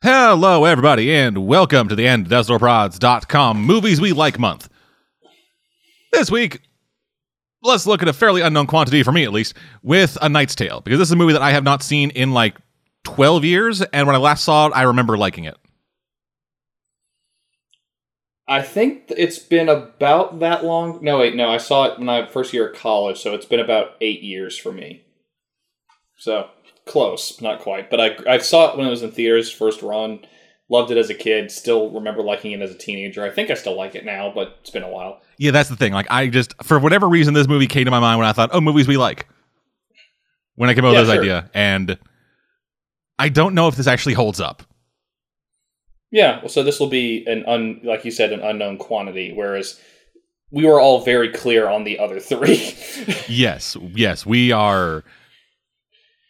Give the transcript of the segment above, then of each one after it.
Hello, everybody, and welcome to the end Prods.com Movies We Like Month. This week, let's look at a fairly unknown quantity, for me at least, with A Knight's Tale, because this is a movie that I have not seen in like 12 years, and when I last saw it, I remember liking it. I think it's been about that long. No, wait, no, I saw it when I first year of college, so it's been about eight years for me. So close, not quite, but I I saw it when it was in theaters, first run. Loved it as a kid. Still remember liking it as a teenager. I think I still like it now, but it's been a while. Yeah, that's the thing. Like, I just, for whatever reason, this movie came to my mind when I thought, oh, movies we like. When I came up Yeah, with this sure. idea. And I don't know if this actually holds up. Yeah, well, so this will be an un, like you said, an unknown quantity, whereas we were all very clear on the other three. yes, yes, we are.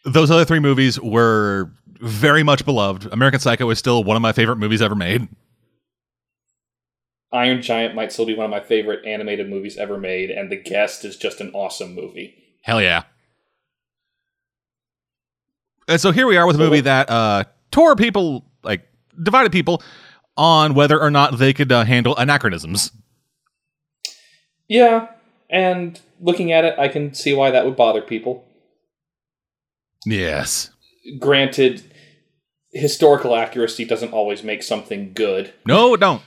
Those other three movies were very much beloved. American Psycho is still one of my favorite movies ever made. Iron Giant might still be one of my favorite animated movies ever made, and The Guest is just an awesome movie. Hell yeah. And so here we are with a movie that uh, tore people, like, divided people on whether or not they could uh, handle anachronisms. Yeah, and looking at it, I can see why that would bother people. Yes. Granted, historical accuracy doesn't always make something good, No, it don't.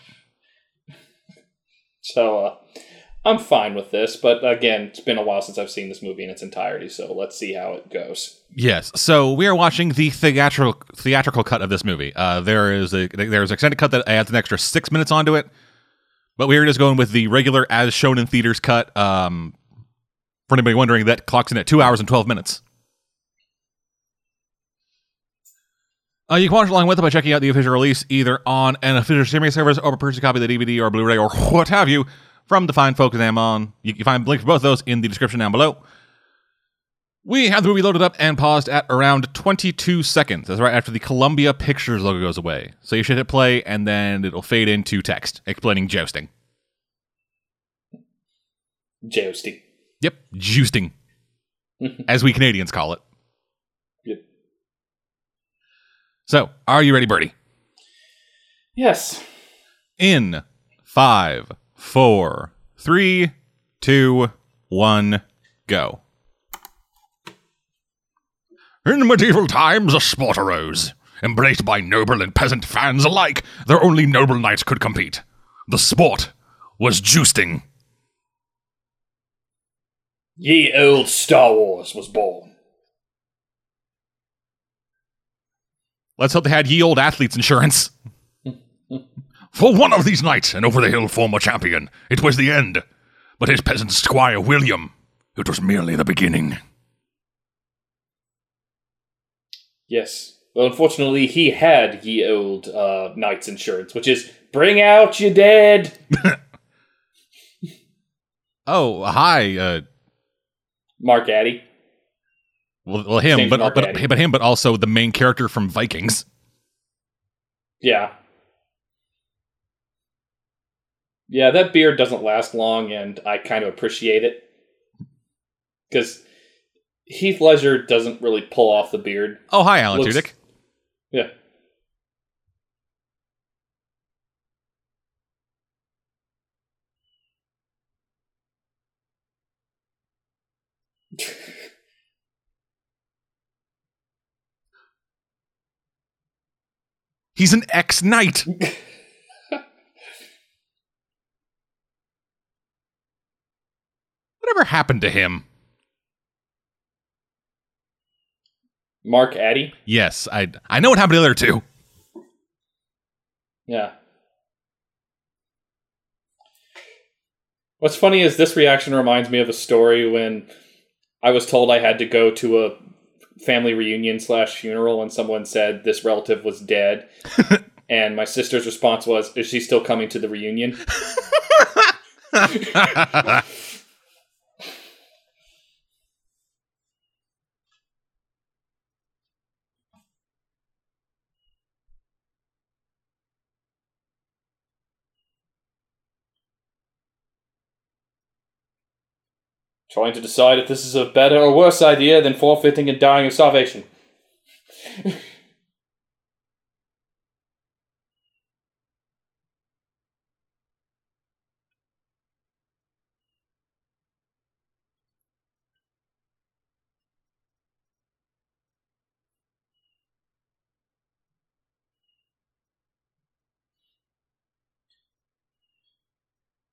so uh, I'm fine with this. But again, it's been a while since I've seen this movie in its entirety, so let's see how it goes. Yes. So we are watching the theatrical theatrical cut of this movie. Uh, there is a there's an extended cut that adds an extra six minutes onto it, but we are just going with the regular as shown in theaters cut. Um, for anybody wondering, that clocks in at two hours and twelve minutes. Uh, you can watch along with it by checking out the official release either on an official streaming service or by purchasing a copy of the DVD or Blu-ray or what have you from the fine folks at Amazon. You can find links for both of those in the description down below. We have the movie loaded up and paused at around 22 seconds. That's right after the Columbia Pictures logo goes away. So you should hit play and then it'll fade into text explaining jousting. Jousting. Yep, jousting, as we Canadians call it. Yep. So, are you ready, Birdie? Yes. In five, four, three, two, one, go. In medieval times, a sport arose. Embraced by noble and peasant fans alike, their only noble knights could compete. The sport was jousting. Ye old Star Wars was born. Let's hope they had ye old athletes insurance. For one of these knights, an over the hill former champion, it was the end. But his peasant squire William, it was merely the beginning. Yes. Well, unfortunately, he had ye old uh, knight's insurance, which is bring out your dead. Oh, hi, uh, Mark Addy. Well, well him, but, but but him, but also the main character from Vikings. Yeah. Yeah, that beard doesn't last long, and I kind of appreciate it. Because Heath Ledger doesn't really pull off the beard. Oh, hi, Alan Looks- Tudyk. Yeah. He's an ex-knight. Whatever happened to him? Mark Addy. Yes, I I know what happened to the other two. Yeah. What's funny is this reaction reminds me of a story when I was told I had to go to a family reunion slash funeral and someone said this relative was dead. and my sister's response was, Is she still coming to the reunion? trying to decide if this is a better or worse idea than forfeiting and dying of starvation.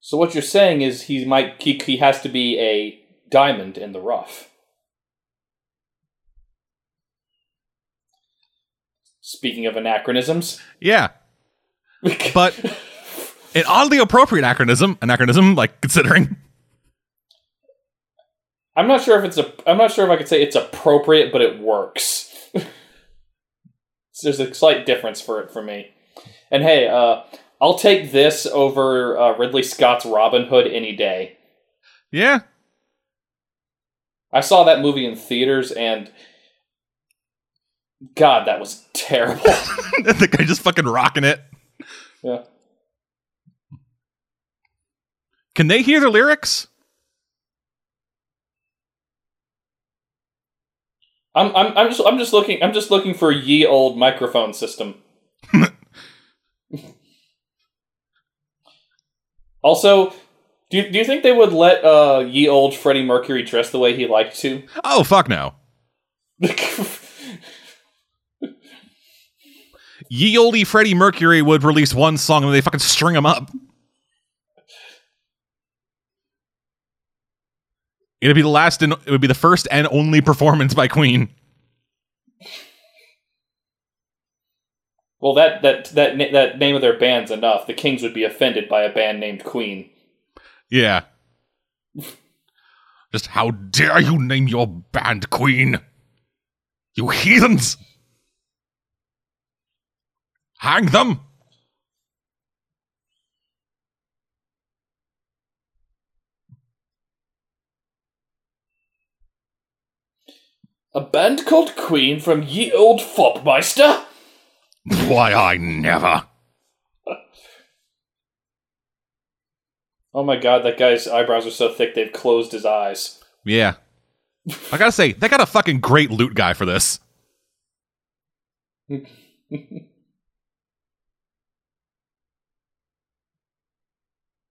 So what you're saying is he might he, he has to be a diamond in the rough. Speaking of anachronisms, Yeah, but an oddly appropriate anachronism. Anachronism, like considering. I'm not sure if it's a. I'm not sure if I could say it's appropriate, but it works. There's a slight difference for it for me. And hey, uh, I'll take this over uh, Ridley Scott's Robin Hood any day. Yeah, I saw that movie in theaters, and God, that was terrible. the guy just fucking rocking it. yeah. Can they hear the lyrics? I'm, I'm, I'm just I'm just looking I'm just looking for a ye old microphone system. also, do you, do you think they would let uh, ye old Freddie Mercury dress the way he liked to? Oh fuck no. Ye olde Freddie Mercury would release one song and they fucking string him up. It'd be the last and it would be the first and only performance by Queen. well, that that that that name of their band's enough. The Kings would be offended by a band named Queen. Yeah. Just how dare you name your band Queen? You heathens! Hang them! A band called Queen from ye old Fopmeister. Why, I never. Oh my god, that guy's eyebrows are so thick they've closed his eyes. Yeah. I gotta say, they got a fucking great loot guy for this.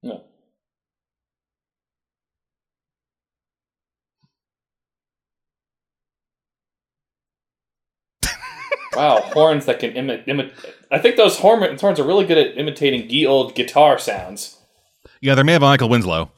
No. wow, horns that can imitate. Imi- I think those horn- horns are really good at imitating ye old guitar sounds. Yeah, they're made of Michael Winslow.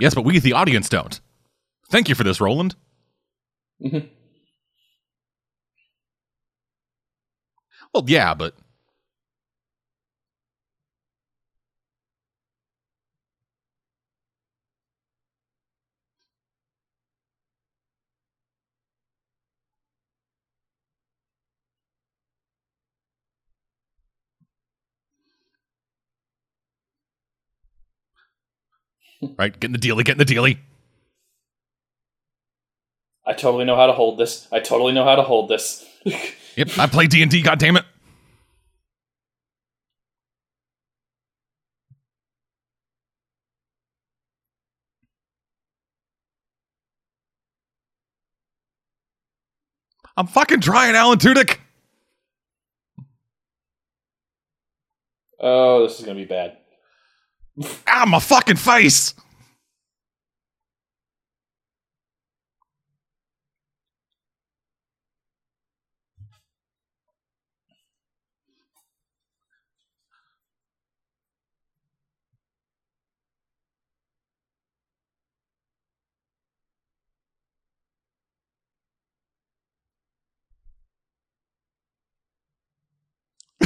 Yes, but we, the audience, don't. Thank you for this, Roland. Mm-hmm. Well, yeah, but right, getting the dealy, getting the dealy. I totally know how to hold this. I totally know how to hold this. Yep, I play D and D. God damn it! I'm fucking trying, Alan Tudyk. oh, this is gonna be bad. Ah, my fucking face.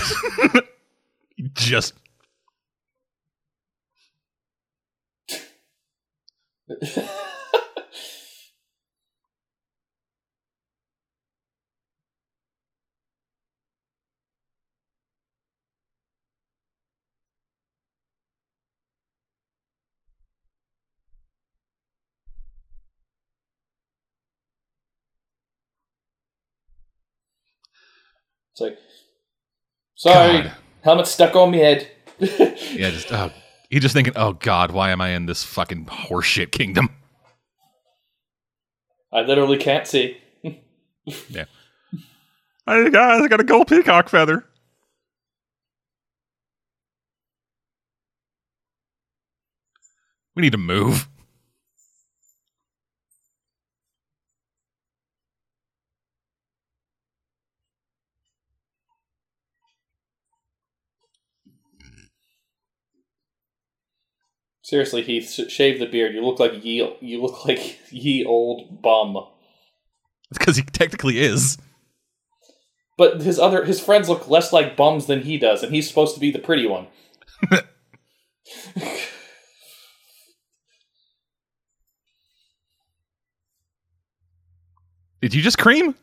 Just It's like, sorry, God. helmet stuck on my head. yeah, just oh, he just thinking, oh God, why am I in this fucking horseshit kingdom? I literally can't see. Yeah. Hey guys, I got a gold peacock feather. We need to move. Seriously, Heath, sh- shave the beard. You look like ye. You look like ye old bum. It's because he technically is. But his other his friends look less like bums than he does, and he's supposed to be the pretty one. Did you just cream?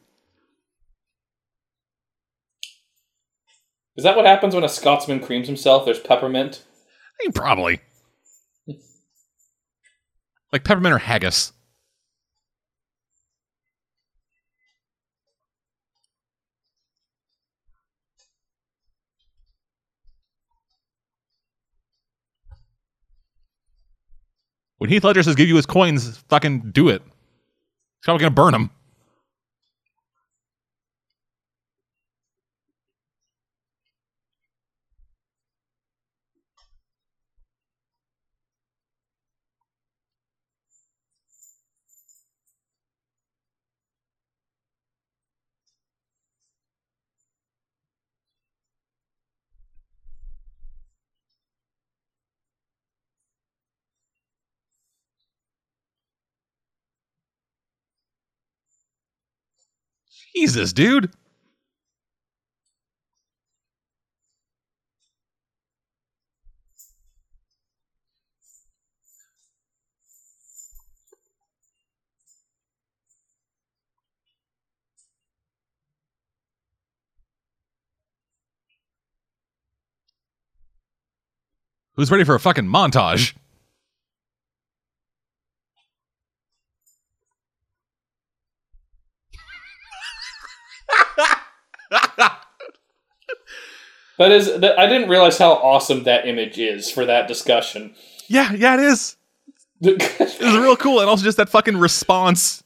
Is that what happens when a Scotsman creams himself? There's peppermint. I mean, probably. Like peppermint or haggis. When Heath Ledger says give you his coins, fucking do it. He's probably gonna burn them. Jesus, dude. Who's ready for a fucking montage? That is. That, I didn't realize how awesome that image is for that discussion. Yeah, yeah, it is. It was real cool, and also just that fucking response.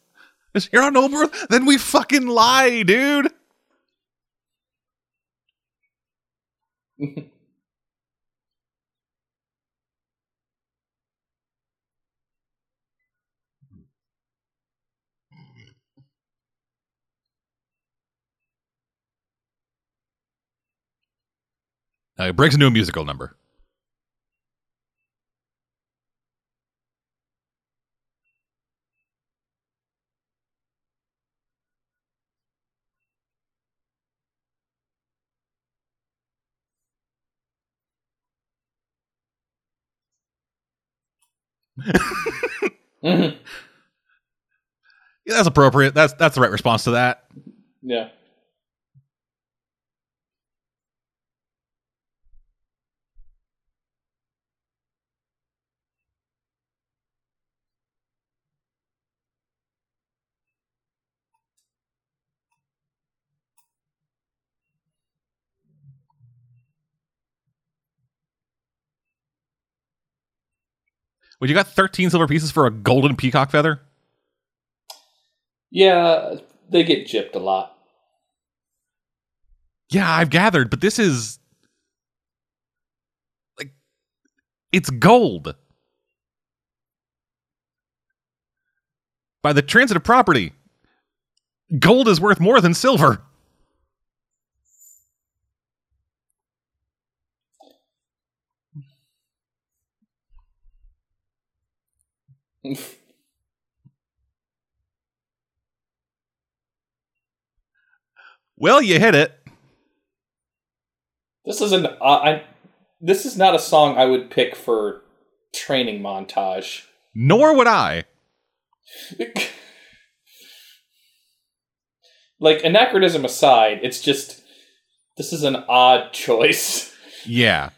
You're on Earth? Then we fucking lie, dude. Uh, it breaks into a musical number. Mhm. Yeah, that's appropriate. That's that's the right response to that. Yeah. Would you got 13 silver pieces for a golden peacock feather? Yeah, they get gypped a lot. Yeah, I've gathered, but this is like it's gold. By the transitive property, gold is worth more than silver. Well, you hit it. This is an. Uh, I. This is not a song I would pick for training montage. Nor would I. like anachronism aside, it's just this is an odd choice. Yeah.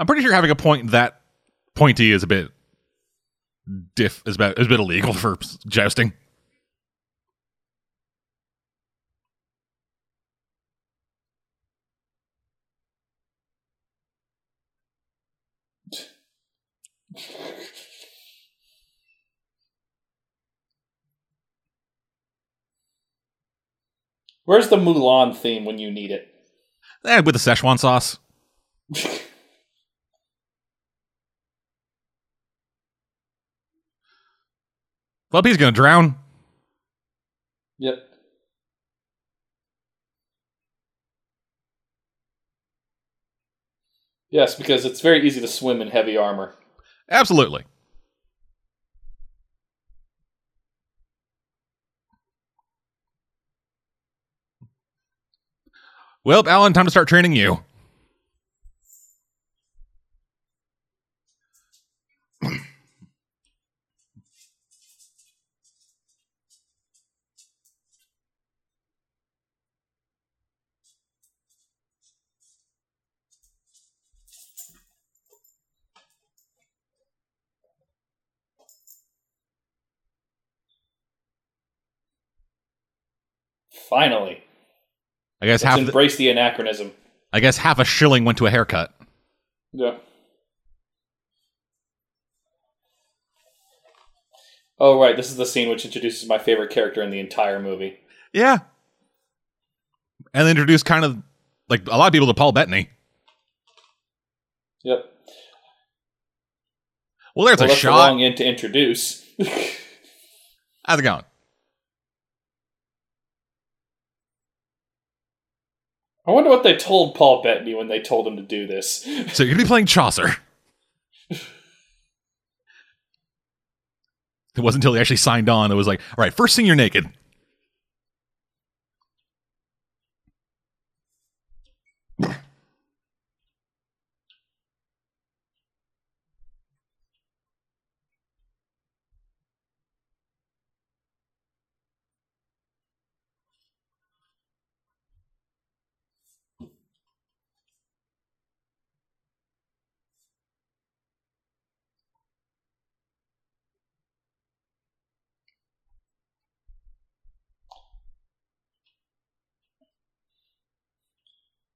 I'm pretty sure having a point that pointy is a bit diff is about is a bit illegal for jousting. Where's the Mulan theme when you need it? Eh, with the Szechuan sauce. Well, he's gonna drown. Yep. Yes, because it's very easy to swim in heavy armor. Absolutely. Well, Alan, time to start training you. Finally. I guess Let's half. Embrace the anachronism. I guess half a shilling went to a haircut. Yeah. Oh right, this is the scene which introduces my favorite character in the entire movie. Yeah. And they introduced kind of like a lot of people to Paul Bettany. Yep. Well, there's well, a shot. long in to introduce. How's it going? I wonder what they told Paul Bettany when they told him to do this. So you're gonna be playing Chaucer. It wasn't until he actually signed on. It was like, all right, first thing you're naked.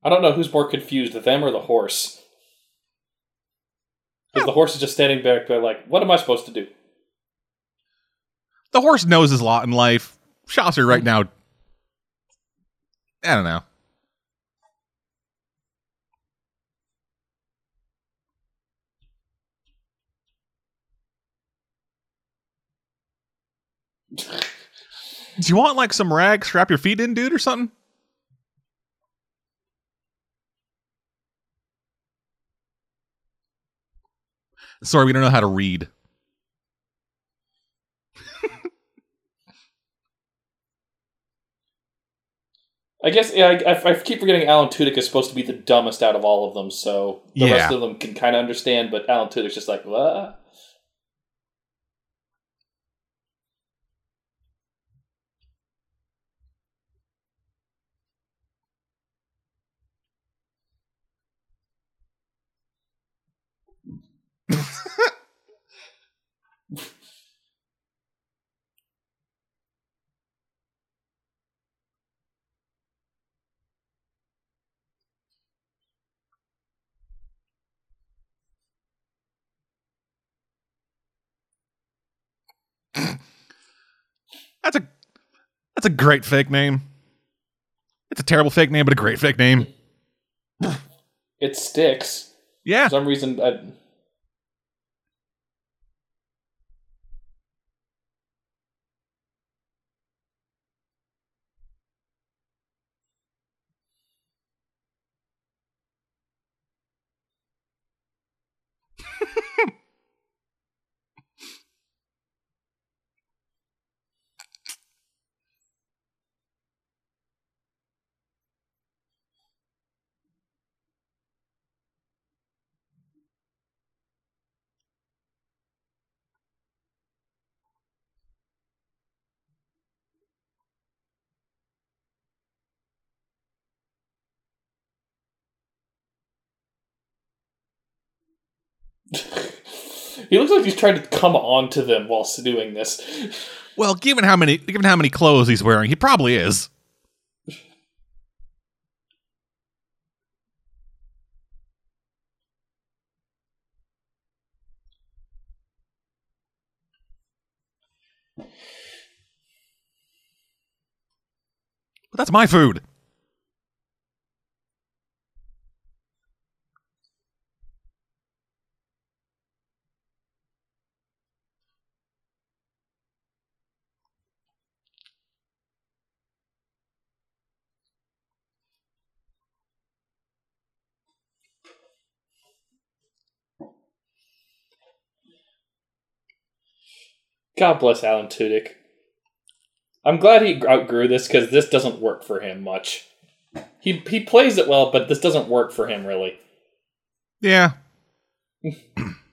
I don't know who's more confused, them or the horse. Because the horse is just standing back there like, what am I supposed to do? The horse knows his lot in life. Chaucer right now. I don't know. Do you want like some rag strap your feet in, dude, or something? Sorry, we don't know how to read. I guess yeah, I, I, I keep forgetting Alan Tudyk is supposed to be the dumbest out of all of them, so the Yeah. rest of them can kind of understand, but Alan Tudyk's just like, what? That's a that's a great fake name. It's a terrible fake name, but a great fake name. It sticks. Yeah. For some reason, I, he looks like he's trying to come on to them whilst doing this. Well, given how many given how many clothes he's wearing, he probably is. But that's my food. God bless Alan Tudyk. I'm glad he outgrew this because this doesn't work for him much. He he plays it well, but this doesn't work for him really. Yeah.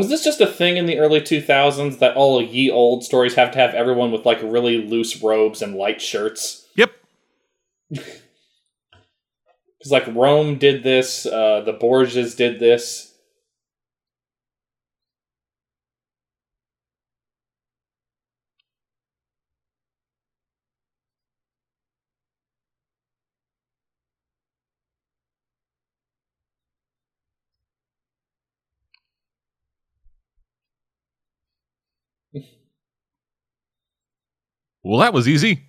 Was this just a thing in the early 2000s that all ye old stories have to have everyone with like really loose robes and light shirts? Yep. Because like Rome did this, uh, the Borgias did this. Well, that was easy.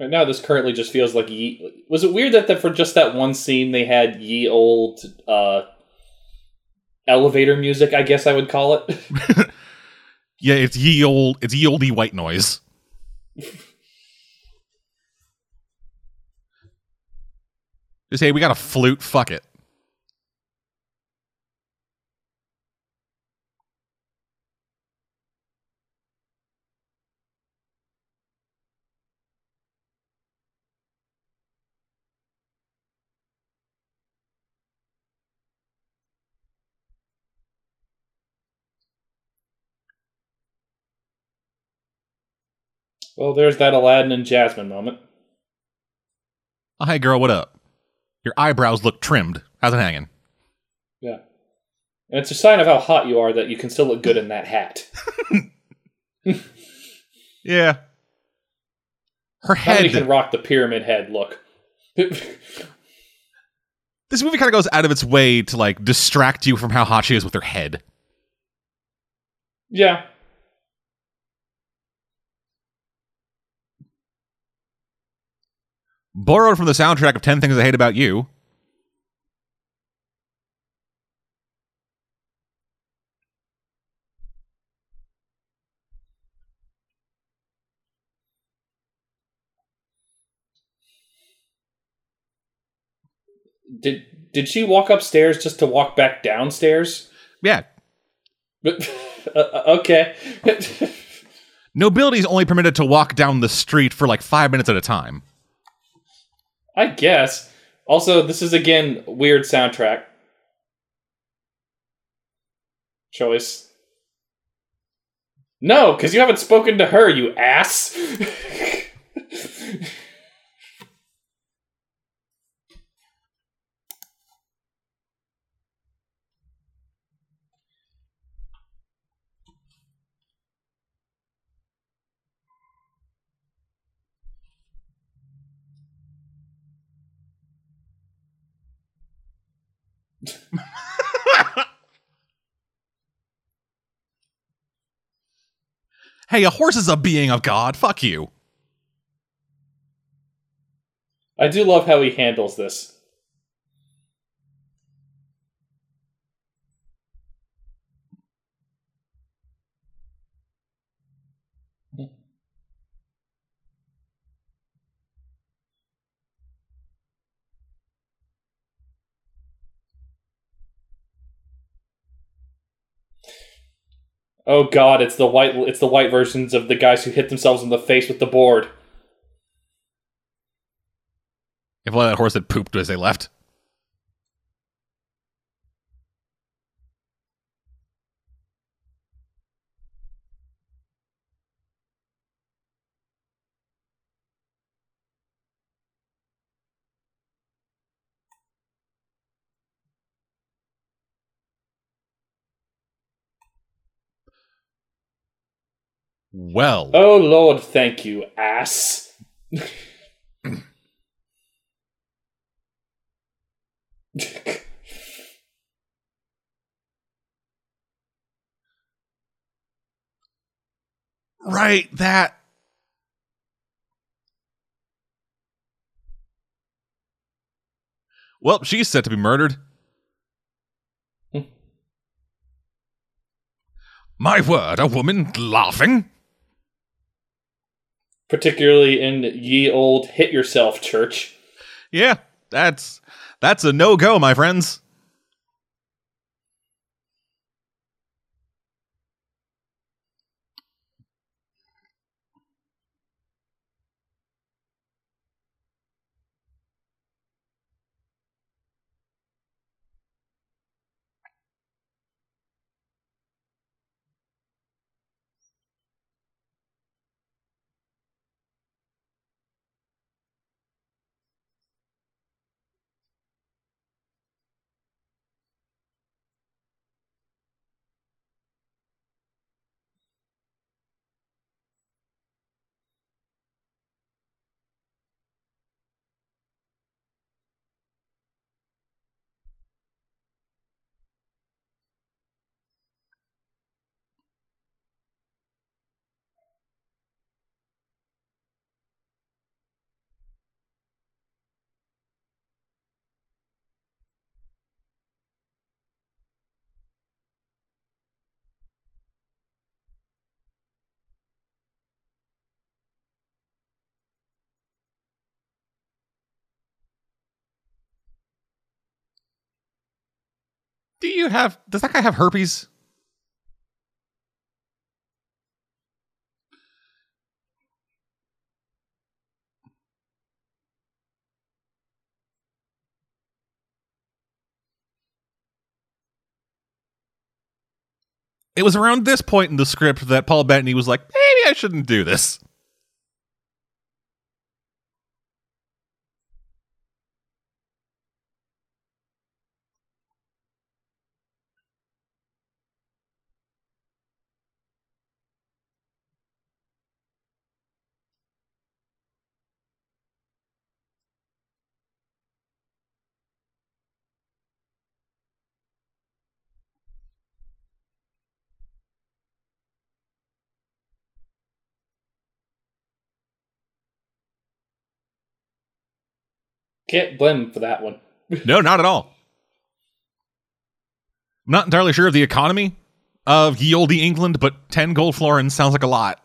Right now, this currently just feels like ye. Was it weird that, that for just that one scene they had ye old uh, elevator music? I guess I would call it. Yeah, it's ye old it's ye olde white noise. Just hey, we got a flute, fuck it. well, there's that Aladdin and Jasmine moment. Oh, hey girl, what up? Your eyebrows look trimmed. How's it hanging? Yeah. And it's a sign of how hot you are that you can still look good in that hat. Yeah. Her Nobody head can rock the pyramid head look. this movie kind of goes out of its way to like distract you from how hot she is with her head. yeah. Borrowed from the soundtrack of 10 Things I Hate About You. Did did she walk upstairs just to walk back downstairs? Yeah. But uh, okay. Nobility is only permitted to walk down the street for like five minutes at a time. I guess. Also, this is again weird soundtrack choice. No, because you haven't spoken to her, you ass. Hey, a horse is a being of God. Fuck you. I do love how he handles this. Oh God, it's the white it's the white versions of the guys who hit themselves in the face with the board. If only that horse had pooped as they left. Well, Oh Lord, thank you, ass. right, that. Well, she's set to be murdered. Hmm. My word, a woman laughing? Particularly in ye old hit yourself church. Yeah, that's that's a no-go, my friends. Do you have does that guy have herpes? It was around this point in the script that Paul Bettany was like, maybe I shouldn't do this. Can't blame him for that one. No, not at all. I'm not entirely sure of the economy of ye olde England, but 10 gold florins sounds like a lot.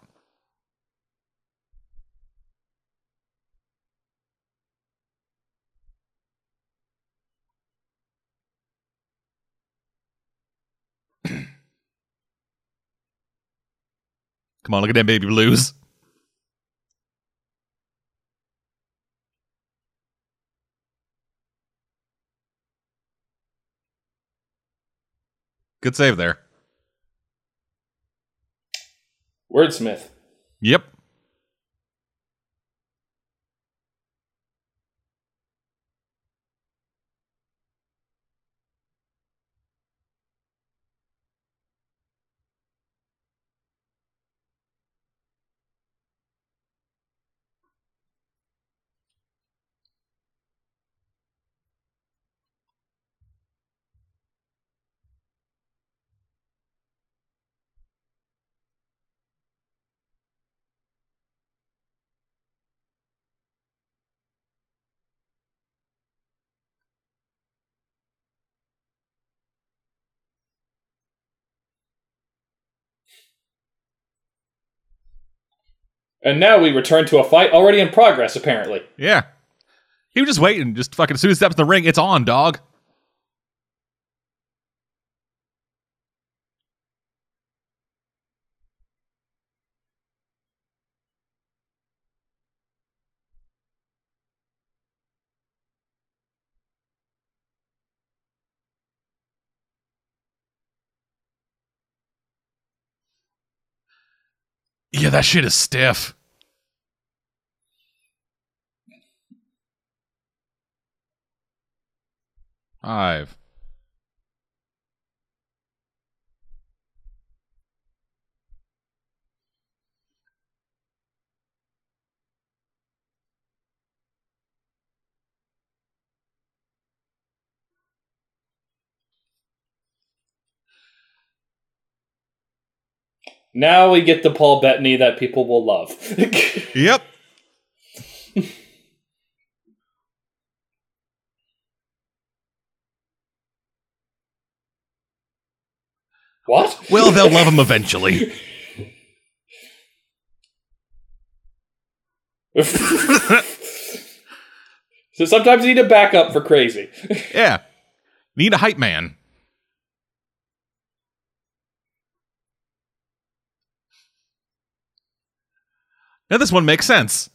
Come on, look at them baby blues. Good save there. Wordsmith. Yep. And now we return to a fight already in progress, apparently. Yeah. He was just waiting. Just fucking as soon as he steps in the ring, it's on, dog. That shit is stiff. Five. Now we get the Paul Bettany that people will love. Yep. what? Well, they'll love him eventually. so sometimes you need a backup for crazy. Yeah. Need a hype man. Now this one makes sense.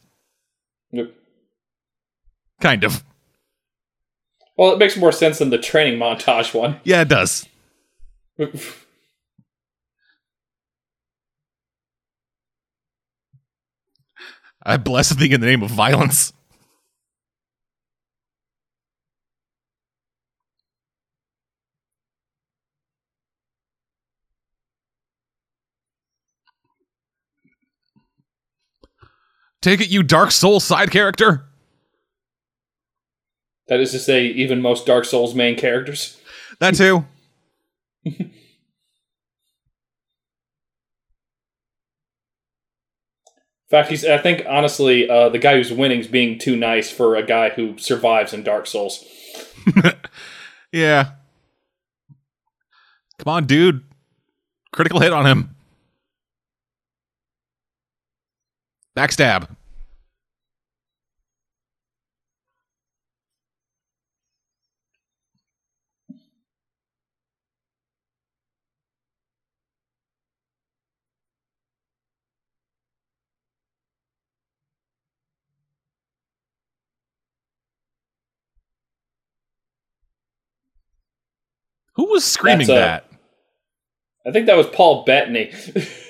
Nope. Kind of. Well, it makes more sense than the training montage one. Yeah, it does. I bless the thing in the name of violence. Take it, you Dark Soul side character. That is to say, even most Dark Souls main characters. That too. In fact, he's. I think honestly, uh, the guy who's winning is being too nice for a guy who survives in Dark Souls. yeah. Come on, dude. Critical hit on him. Backstab. Who was screaming uh, that? I think that was Paul Bettany.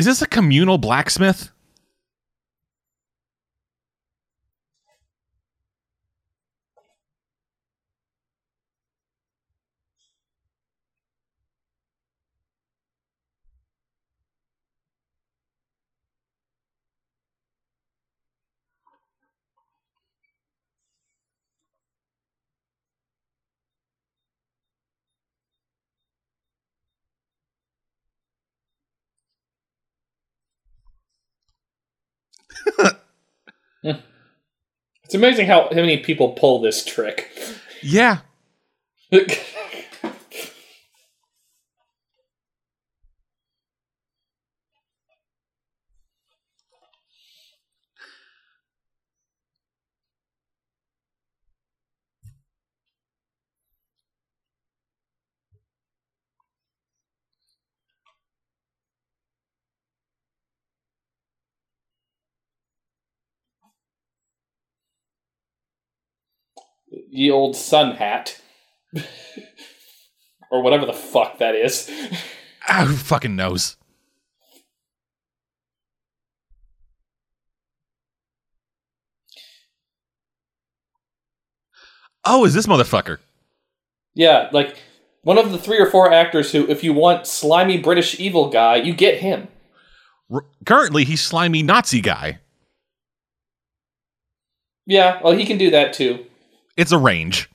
Is this a communal blacksmith? It's amazing how, how many people pull this trick. Yeah. the old sun hat. or whatever the fuck that is. Ah, who fucking knows? Oh, is this motherfucker? Yeah, like one of the three or four actors who, if you want slimy British evil guy, you get him. R- currently, he's slimy Nazi guy. Yeah, well, he can do that too. It's a range.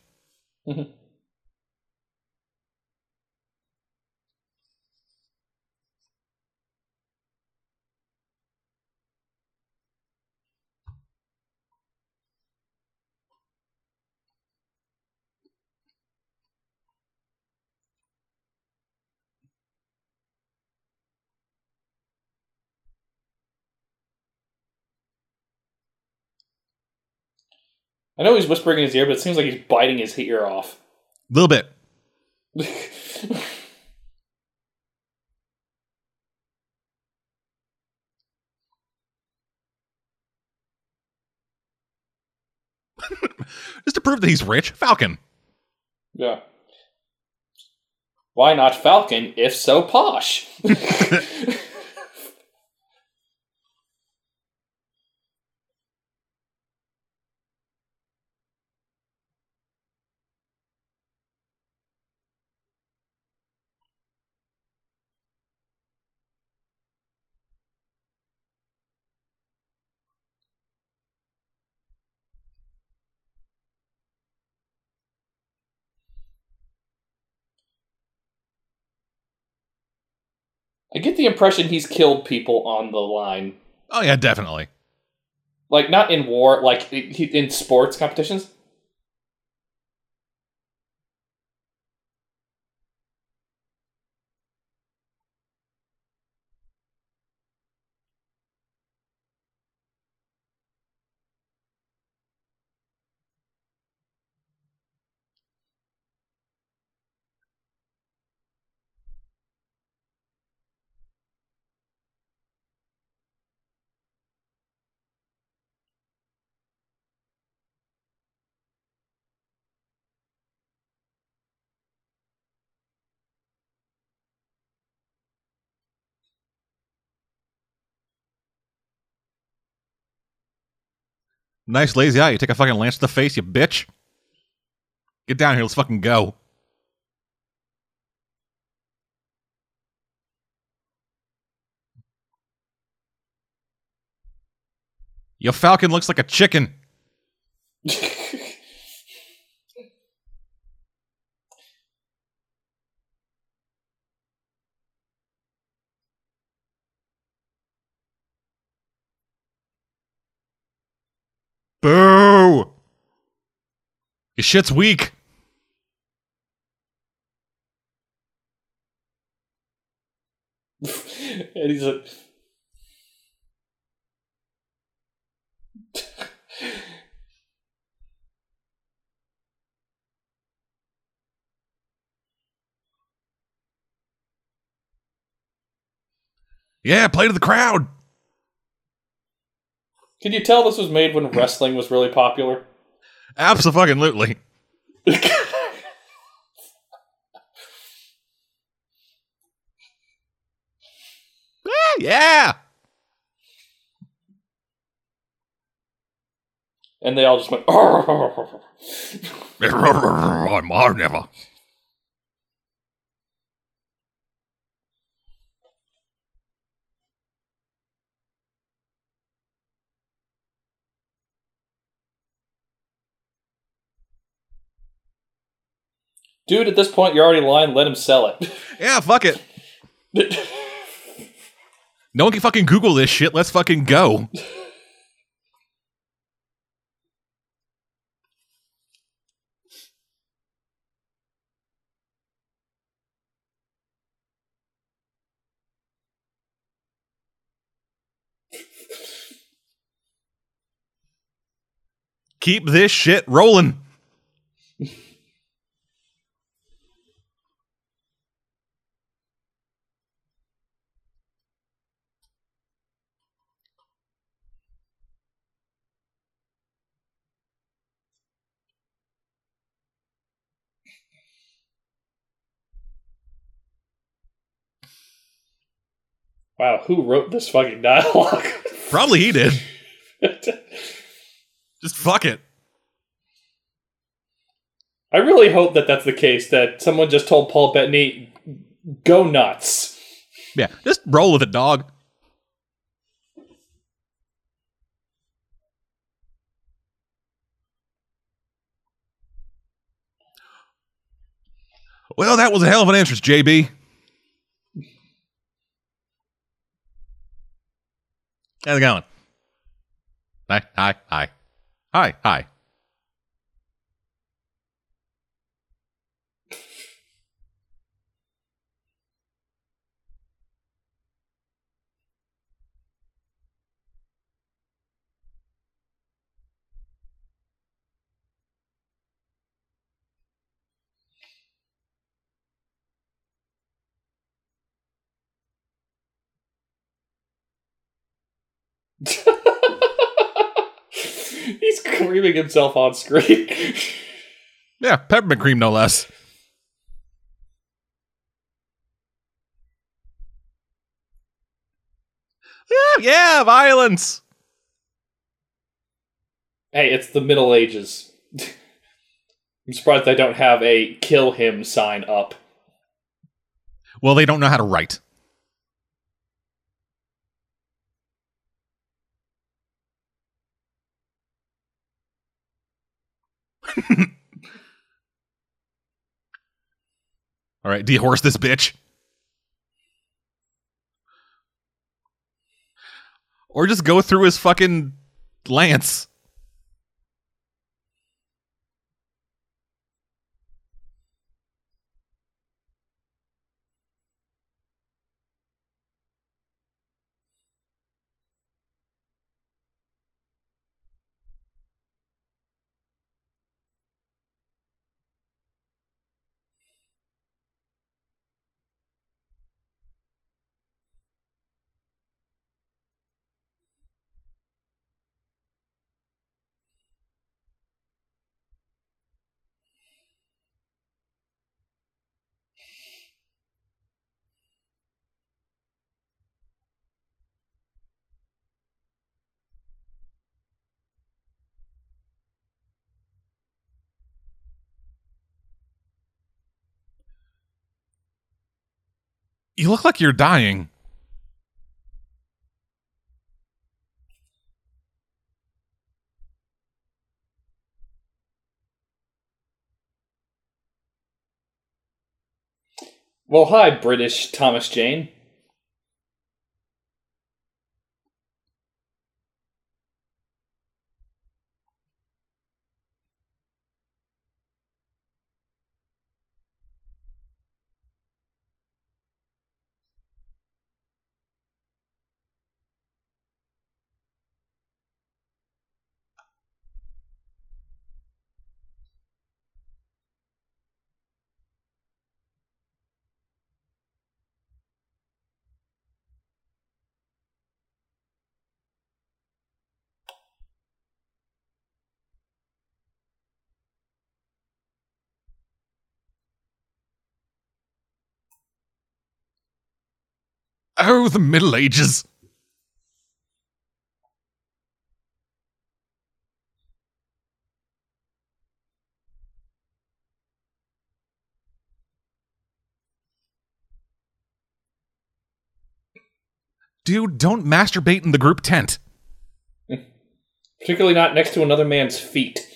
Mhm. I know he's whispering in his ear, but it seems like he's biting his ear off. A little bit. Just to prove that he's rich, Falcon. yeah. Why not Falcon, if so posh? I get the impression he's killed people on the line. Oh yeah, definitely. Like, not in war, like in sports competitions. Nice lazy eye. You take a fucking lance to the face, you bitch. Get down here. Let's fucking go. Your falcon looks like a chicken. Your shit's weak. and he's like, Yeah, play to the crowd. Can you tell this was made when wrestling was really popular? Absolutely. Ah, yeah. and they all just went, "Oh." I'm never. Dude, at this point, you're already lying. Let him sell it. Yeah, fuck it. No one can fucking Google this shit. Let's fucking go. Keep this shit rolling. Wow, who wrote this fucking dialogue? Probably he did. Just fuck it. I really hope that that's the case. That someone just told Paul Bettany, "Go nuts." Yeah, just roll with it, dog. Well, that was a hell of an entrance, JB. How's it going? Hi, hi, hi. Hi, hi. He's creaming himself on screen. Yeah, peppermint cream, no less. Yeah, yeah, violence. hey, it's the Middle Ages. I'm surprised they don't have a kill him sign up. Well, they don't know how to write. All right, dehorse this bitch. Or just go through his fucking lance. You look like you're dying. Well, hi, British Thomas Jane. Oh, the Middle Ages. Dude, don't masturbate in the group tent. Particularly not next to another man's feet.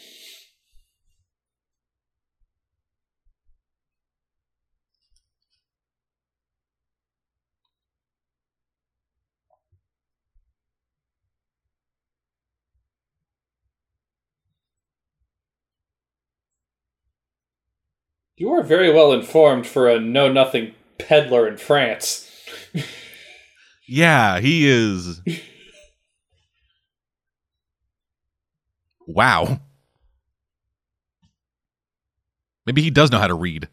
You are very well informed for a know nothing peddler in France. Yeah, he is. wow. Maybe he does know how to read.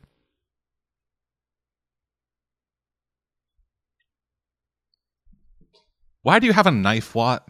Why do you have a knife, Wat?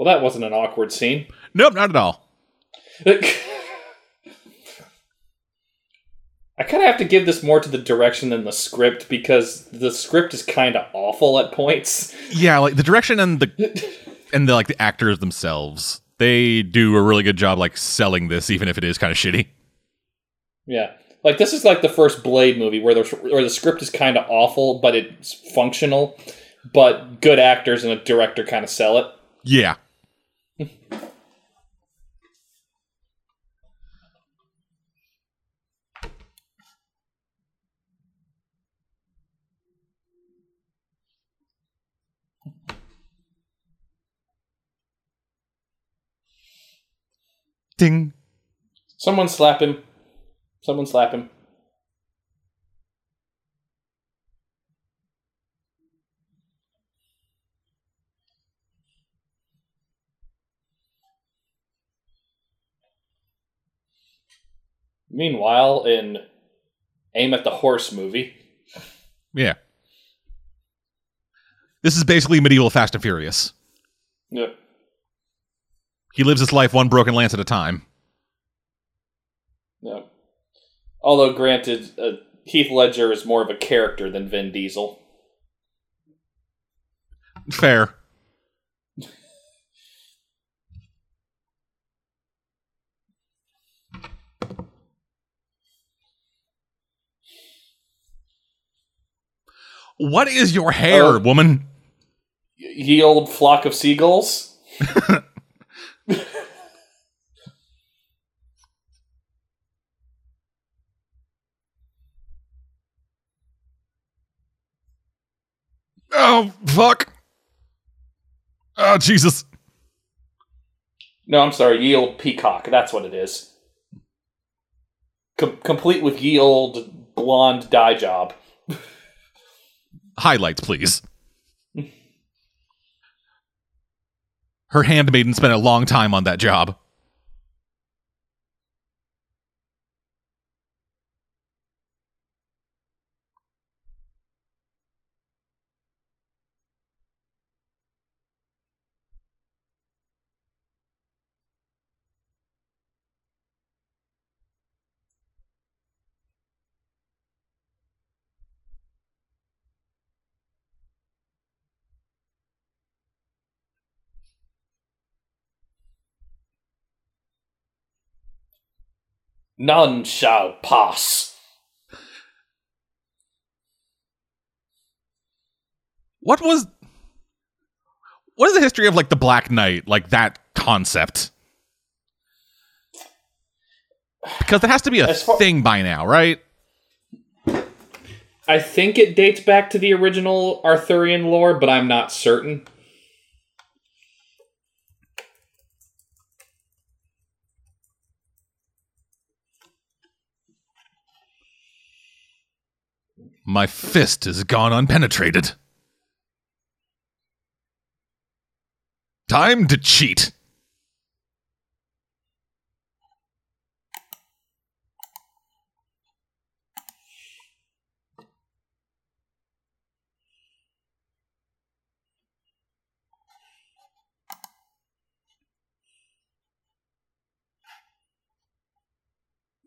Well, that wasn't an awkward scene. Nope, not at all. I kind of have to give this more to the direction than the script because the script is kind of awful at points. Yeah, like the direction and the and the like the actors themselves. They do a really good job like selling this even if it is kind of shitty. Yeah. Like this is like the first Blade movie where the where the script is kind of awful, but it's functional, but good actors and a director kind of sell it. Yeah. Ding. Someone slap him. Someone slap him. Meanwhile, in Aim at the Horse movie, Yeah. This is basically medieval Fast and Furious. yeah, He lives his life one broken lance at a time. yeah. Although, granted, uh, Heath Ledger is more of a character than Vin Diesel. Fair. What is your hair, Oh. woman? Ye old flock of seagulls. Oh, fuck. Oh, Jesus. No, I'm sorry, ye old peacock. That's what it is. Com- complete with ye old blonde dye job. Highlights, please. Her handmaiden spent a long time on that job. None shall pass. What was What is the history of like the Black Knight, like that concept? Because it has to be a far- thing by now, right? I think it dates back to the original Arthurian lore, but I'm not certain. My fist has gone unpenetrated. Time to cheat.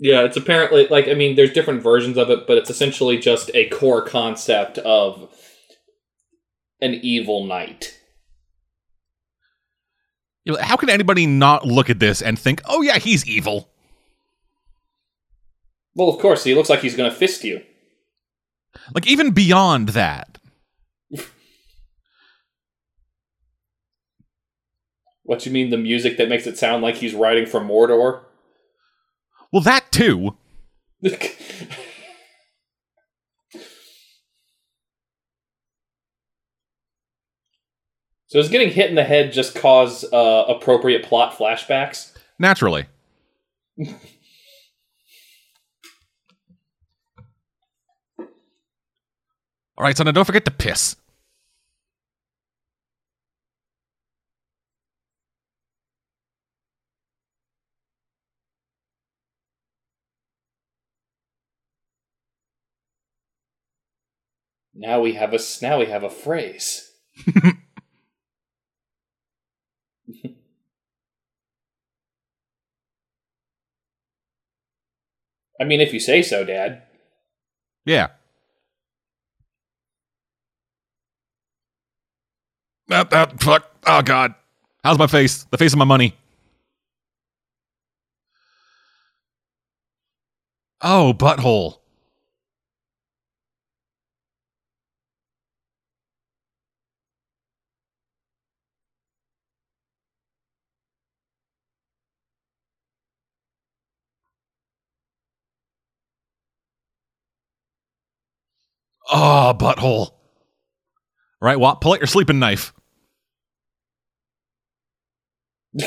Yeah, it's apparently like I mean, there's different versions of it, but it's essentially just a core concept of an evil knight. How can anybody not look at this and think, "Oh yeah, he's evil"? Well, of course, he looks like he's going to fist you. Like even beyond that. What you mean, the music that makes it sound like he's riding from Mordor? Well, that too. so does getting hit in the head just cause uh, appropriate plot flashbacks? Naturally. All right, son, don't forget to piss. Now we have a now we have a phrase. I mean, if you say so, Dad. Yeah. That, that, fuck. Oh, God. How's my face? The face of my money. Oh, butthole. Oh, butthole. Right, Wop, pull out your sleeping knife.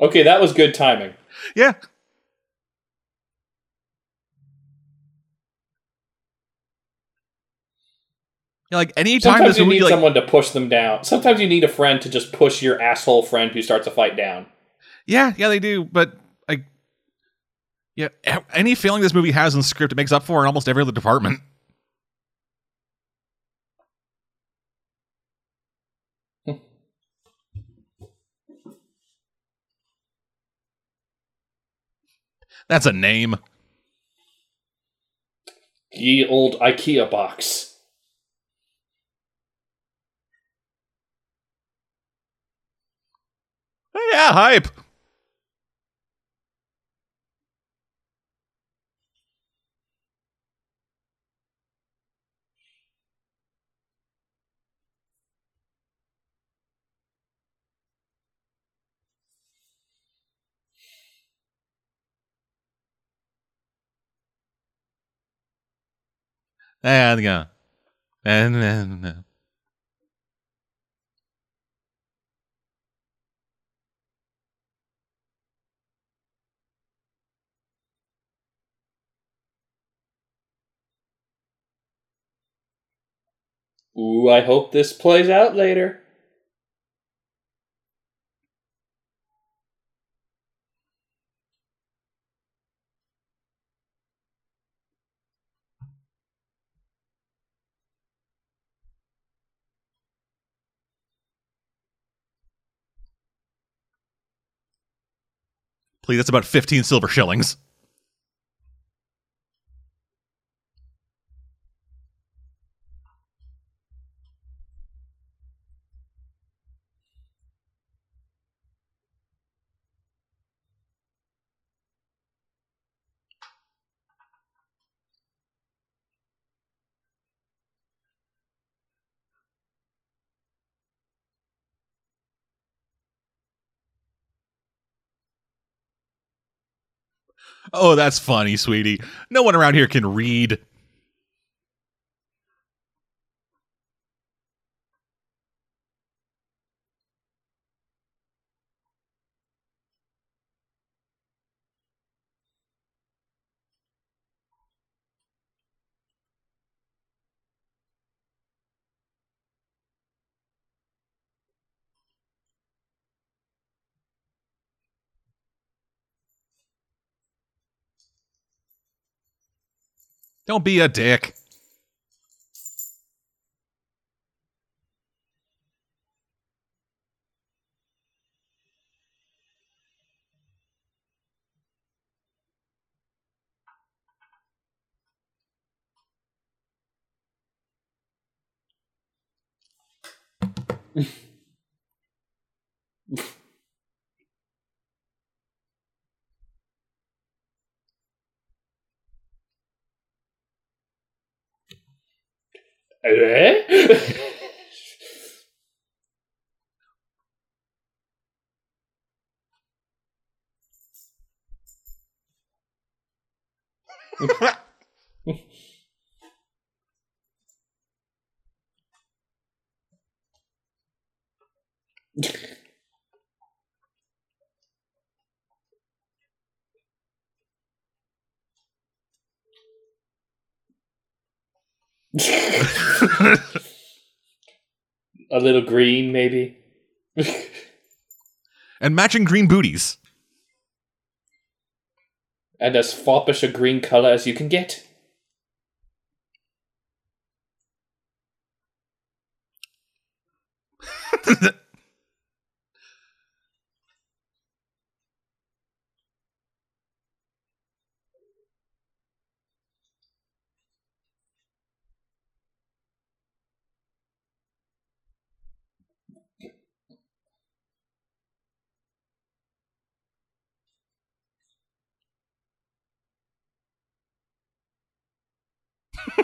okay, that was good timing. Yeah. Yeah, like any time Sometimes you need like, someone to push them down. Sometimes you need a friend to just push your asshole friend who starts a fight down. yeah, yeah, they do, but yeah, any failing this movie has in script, it makes up for in almost every other department. That's a name. Ye old IKEA box. Yeah, hype. Ooh, I hope this plays out later. Please, that's about fifteen silver shillings. Oh, that's funny, sweetie. No one around here can read. Don't be a dick. Eh? A little green, maybe. and matching green booties. and as foppish a green color as you can get.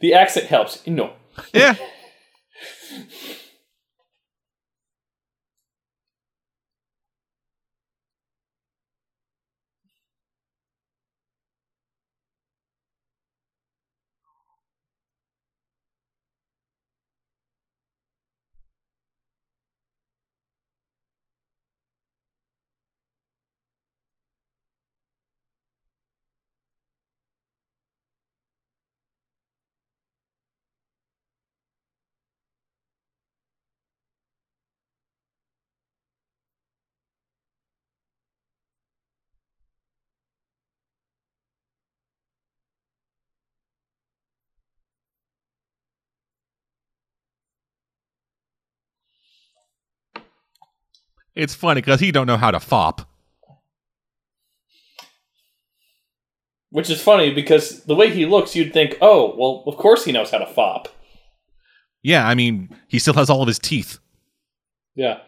the accent helps. No. yeah. It's funny because he don't know how to fop. Which is funny because the way he looks, you'd think, oh, well, of course he knows how to fop. Yeah, I mean, he still has all of his teeth. Yeah.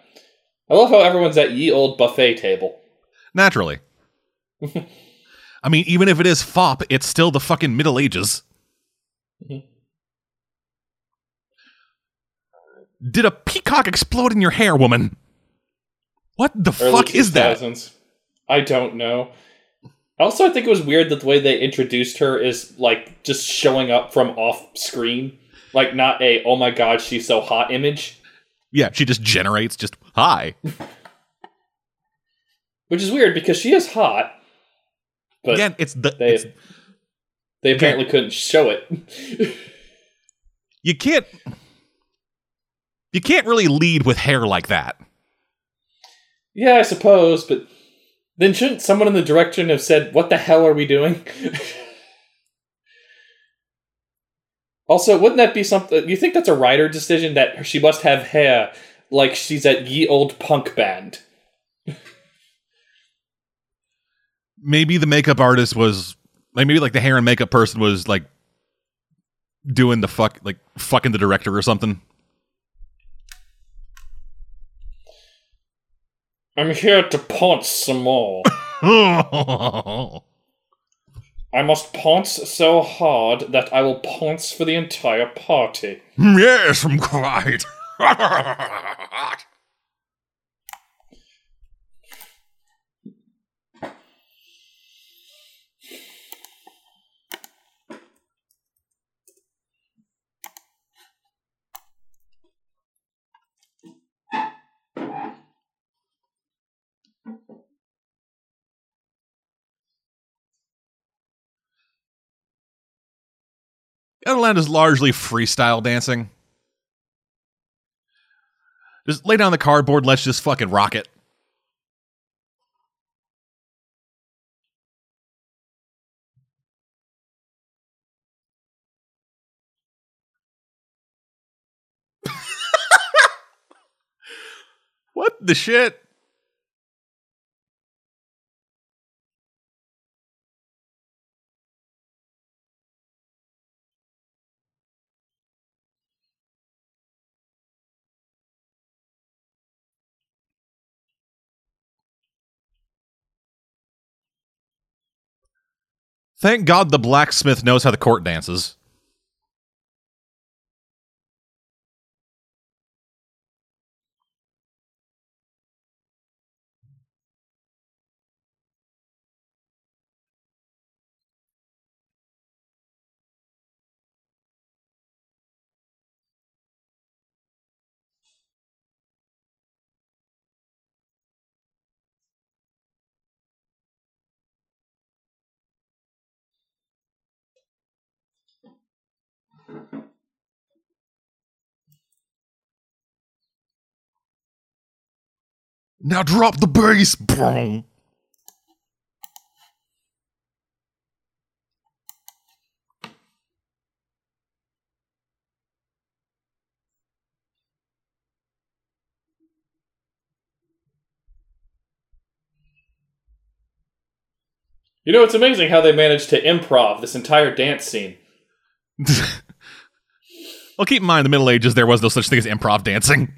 I love how everyone's at ye old buffet table. Naturally. I mean, even if it is fop, it's still the fucking Middle Ages. Mhm. Did a peacock explode in your hair, woman? What the Early fuck is that? I don't know. Also, I think it was weird that the way they introduced her is like just showing up from off screen, like not a "oh my god, she's so hot" image, Yeah, she just generates just hi. which is weird because she is hot, but Again, it's the they it's, they apparently couldn't show it. you can't you can't really lead with hair like that. Yeah, I suppose, but then shouldn't someone in the direction have said, "What the hell are we doing"? also, wouldn't that be something? You think that's a writer decision that she must have hair like she's at ye old punk band? Maybe the makeup artist was like maybe like the hair and makeup person was like doing the fuck like fucking the director or something. I'm here to ponce some more. I must ponce so hard that I will ponce for the entire party. yes, I'm quite. Everland is largely freestyle dancing. Just lay down the cardboard, let's just fucking rock it. what the shit? Thank God the blacksmith knows how the court dances. Now drop the bass. Boom. You know, it's amazing how they managed to improv this entire dance scene. well, keep in mind, the Middle Ages, there was no such thing as improv dancing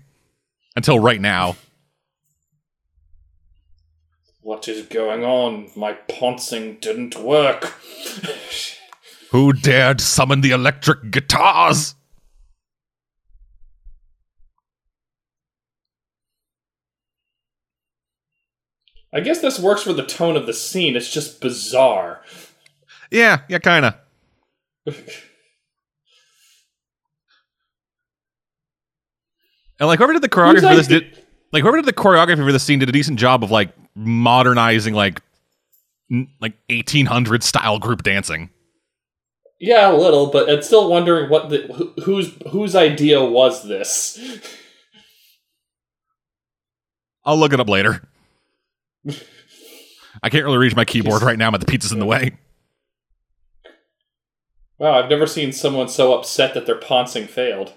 until right now. What is going on? My poncing didn't work. Who dared summon the electric guitars? I guess this works for the tone of the scene. It's just bizarre. Yeah, yeah, kind of. and like whoever did the choreography for this did, like whoever did the choreography for this scene did a decent job of like modernizing like n- like 1800 style group dancing. Yeah, a little, but I'm still wondering what the who, whose whose idea was this. I'll look it up later. I can't really reach my keyboard right now, but the pizza's in the way. Wow, I've never seen someone so upset that their poncing failed.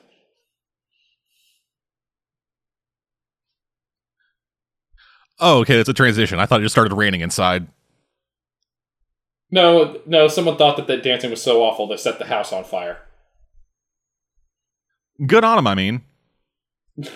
Oh, okay, that's a transition. I thought it just started raining inside. No, no, someone thought that that dancing was so awful they set the house on fire. Good on them, I mean.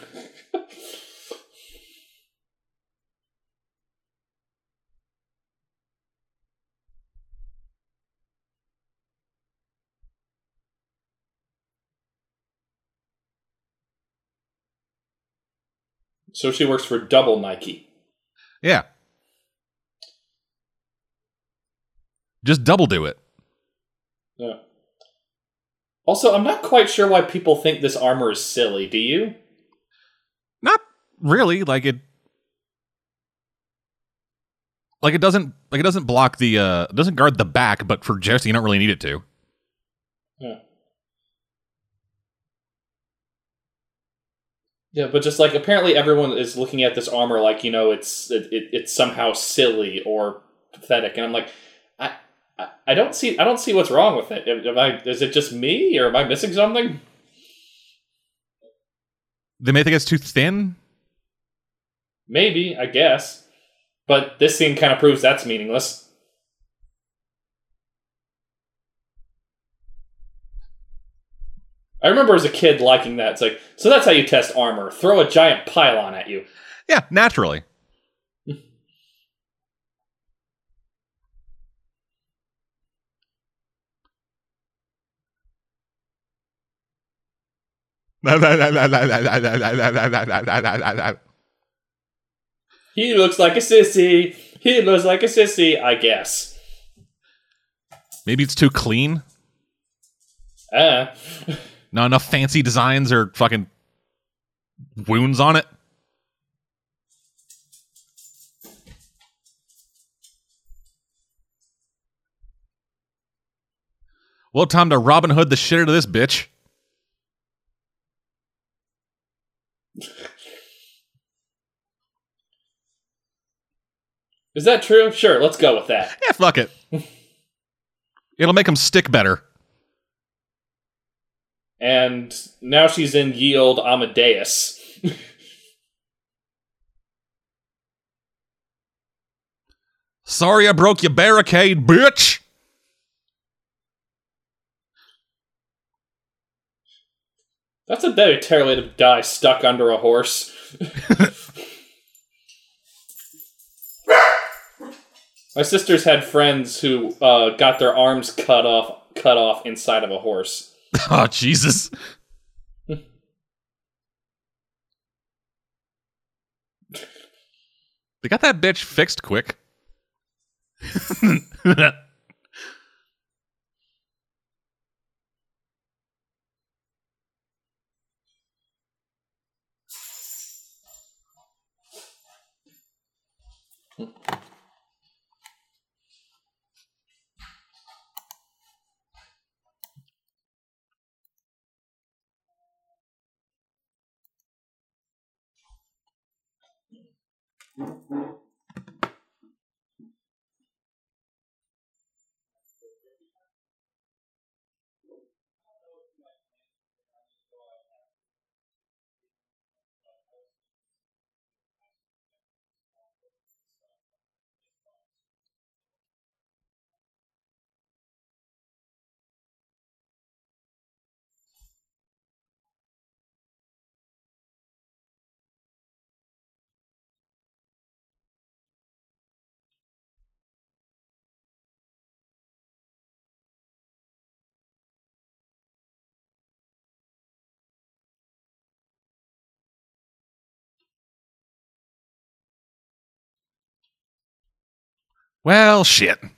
So she works for Double Nike. Yeah. Just double do it. Yeah. Also, I'm not quite sure why people think this armor is silly. Do you? Not really. Like it. Like it doesn't. Like it doesn't block the. uh Doesn't guard the back, but for Jesse, you don't really need it to. Yeah. Yeah, but just like apparently everyone is looking at this armor like you know it's it, it, it's somehow silly or pathetic, and I'm like, I, I I don't see I don't see what's wrong with it. Am I is it just me or am I missing something? They may think it's too thin. Maybe I guess, but this scene kind of proves that's meaningless. I remember as a kid liking that. It's like, so that's how you test armor. Throw a giant pylon at you. Yeah, naturally. he looks like a sissy. He looks like a sissy, I guess. Maybe it's too clean. Uh. Not enough fancy designs or fucking wounds on it. Well, time to Robin Hood the shit out of this bitch. Is that true? Sure, let's go with that. Yeah, fuck it. It'll make them stick better. And now she's in Yield Amadeus. Sorry I broke your barricade, bitch. That's a very terrible die stuck under a horse. My sisters had friends who uh, got their arms cut off cut off inside of a horse. Oh Jesus. they got that bitch fixed quick. Well, shit. I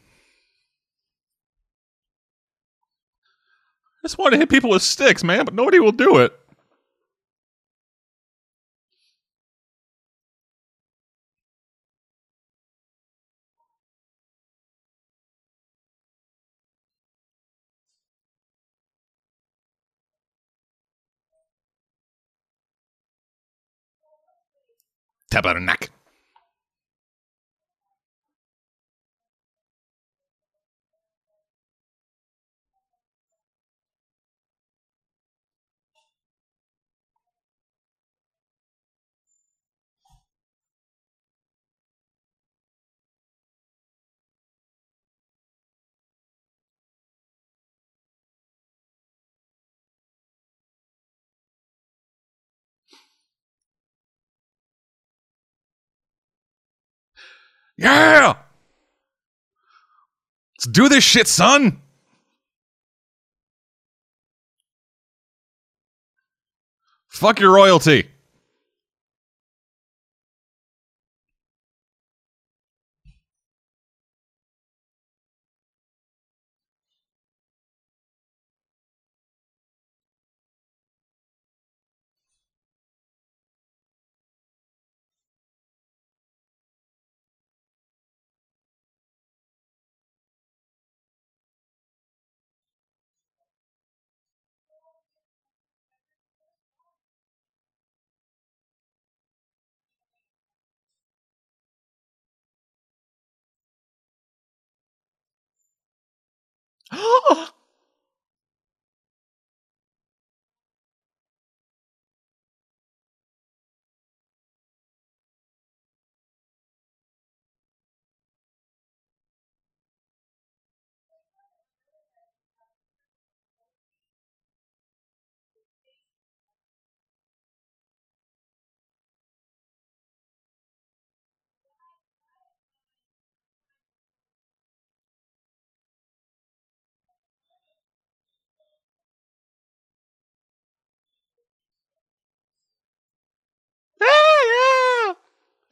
just want to hit people with sticks, man, but nobody will do it. Tap Yeah! Let's do this shit, son! Fuck your royalty.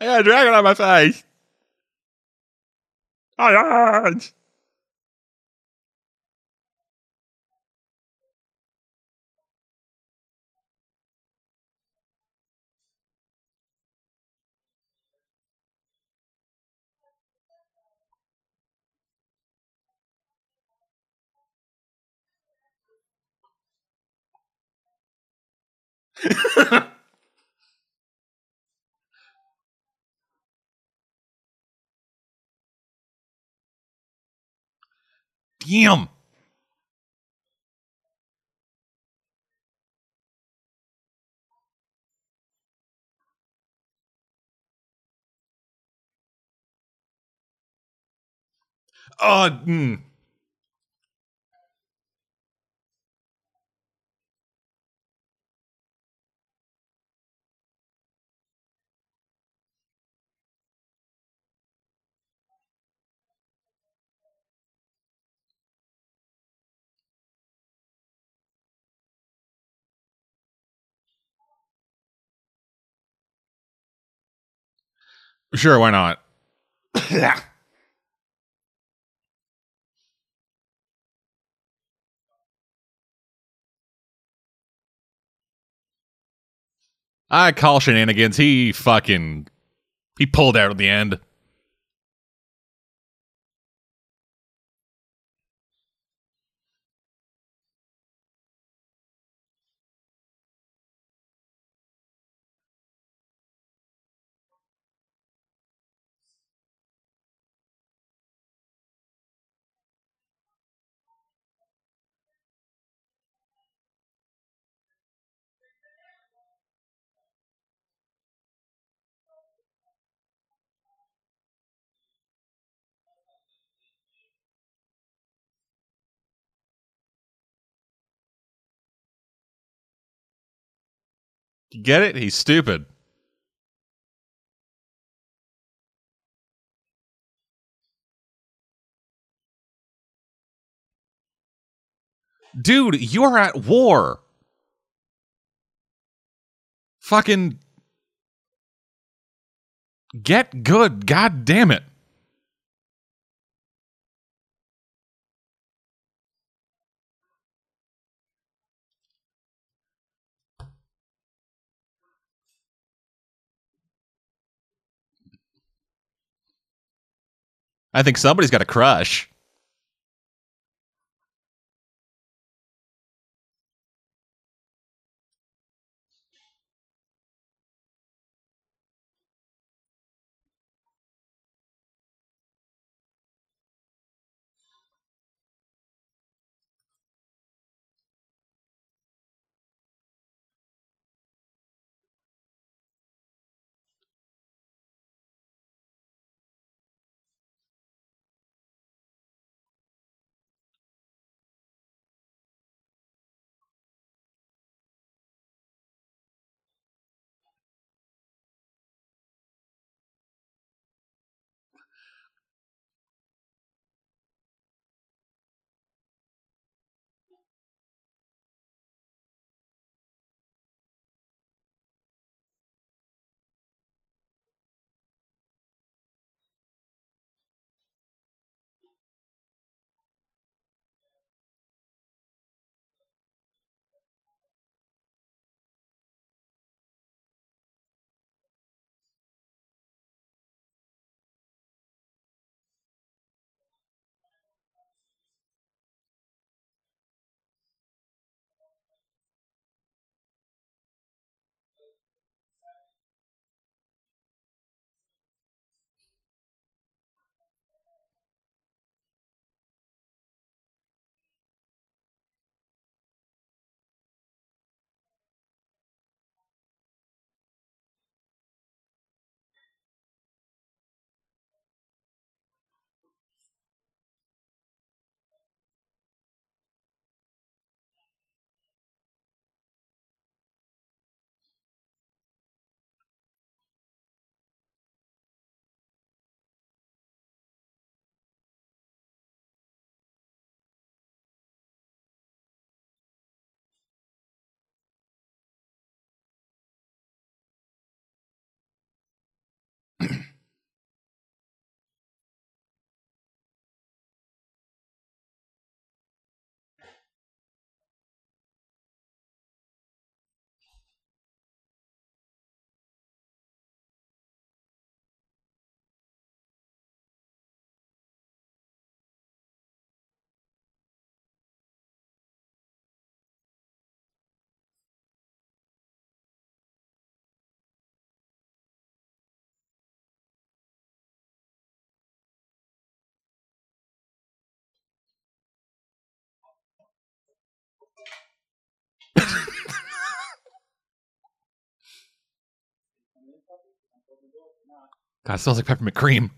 I got a dragon on my face. Oh, yeah. Damn. Oh, mm. Sure, why not? I call shenanigans. He fucking he pulled out at the end. You get it? He's stupid. Dude, you're at war. Fucking get good. God damn it. I think somebody's got a crush. God, smells like peppermint cream.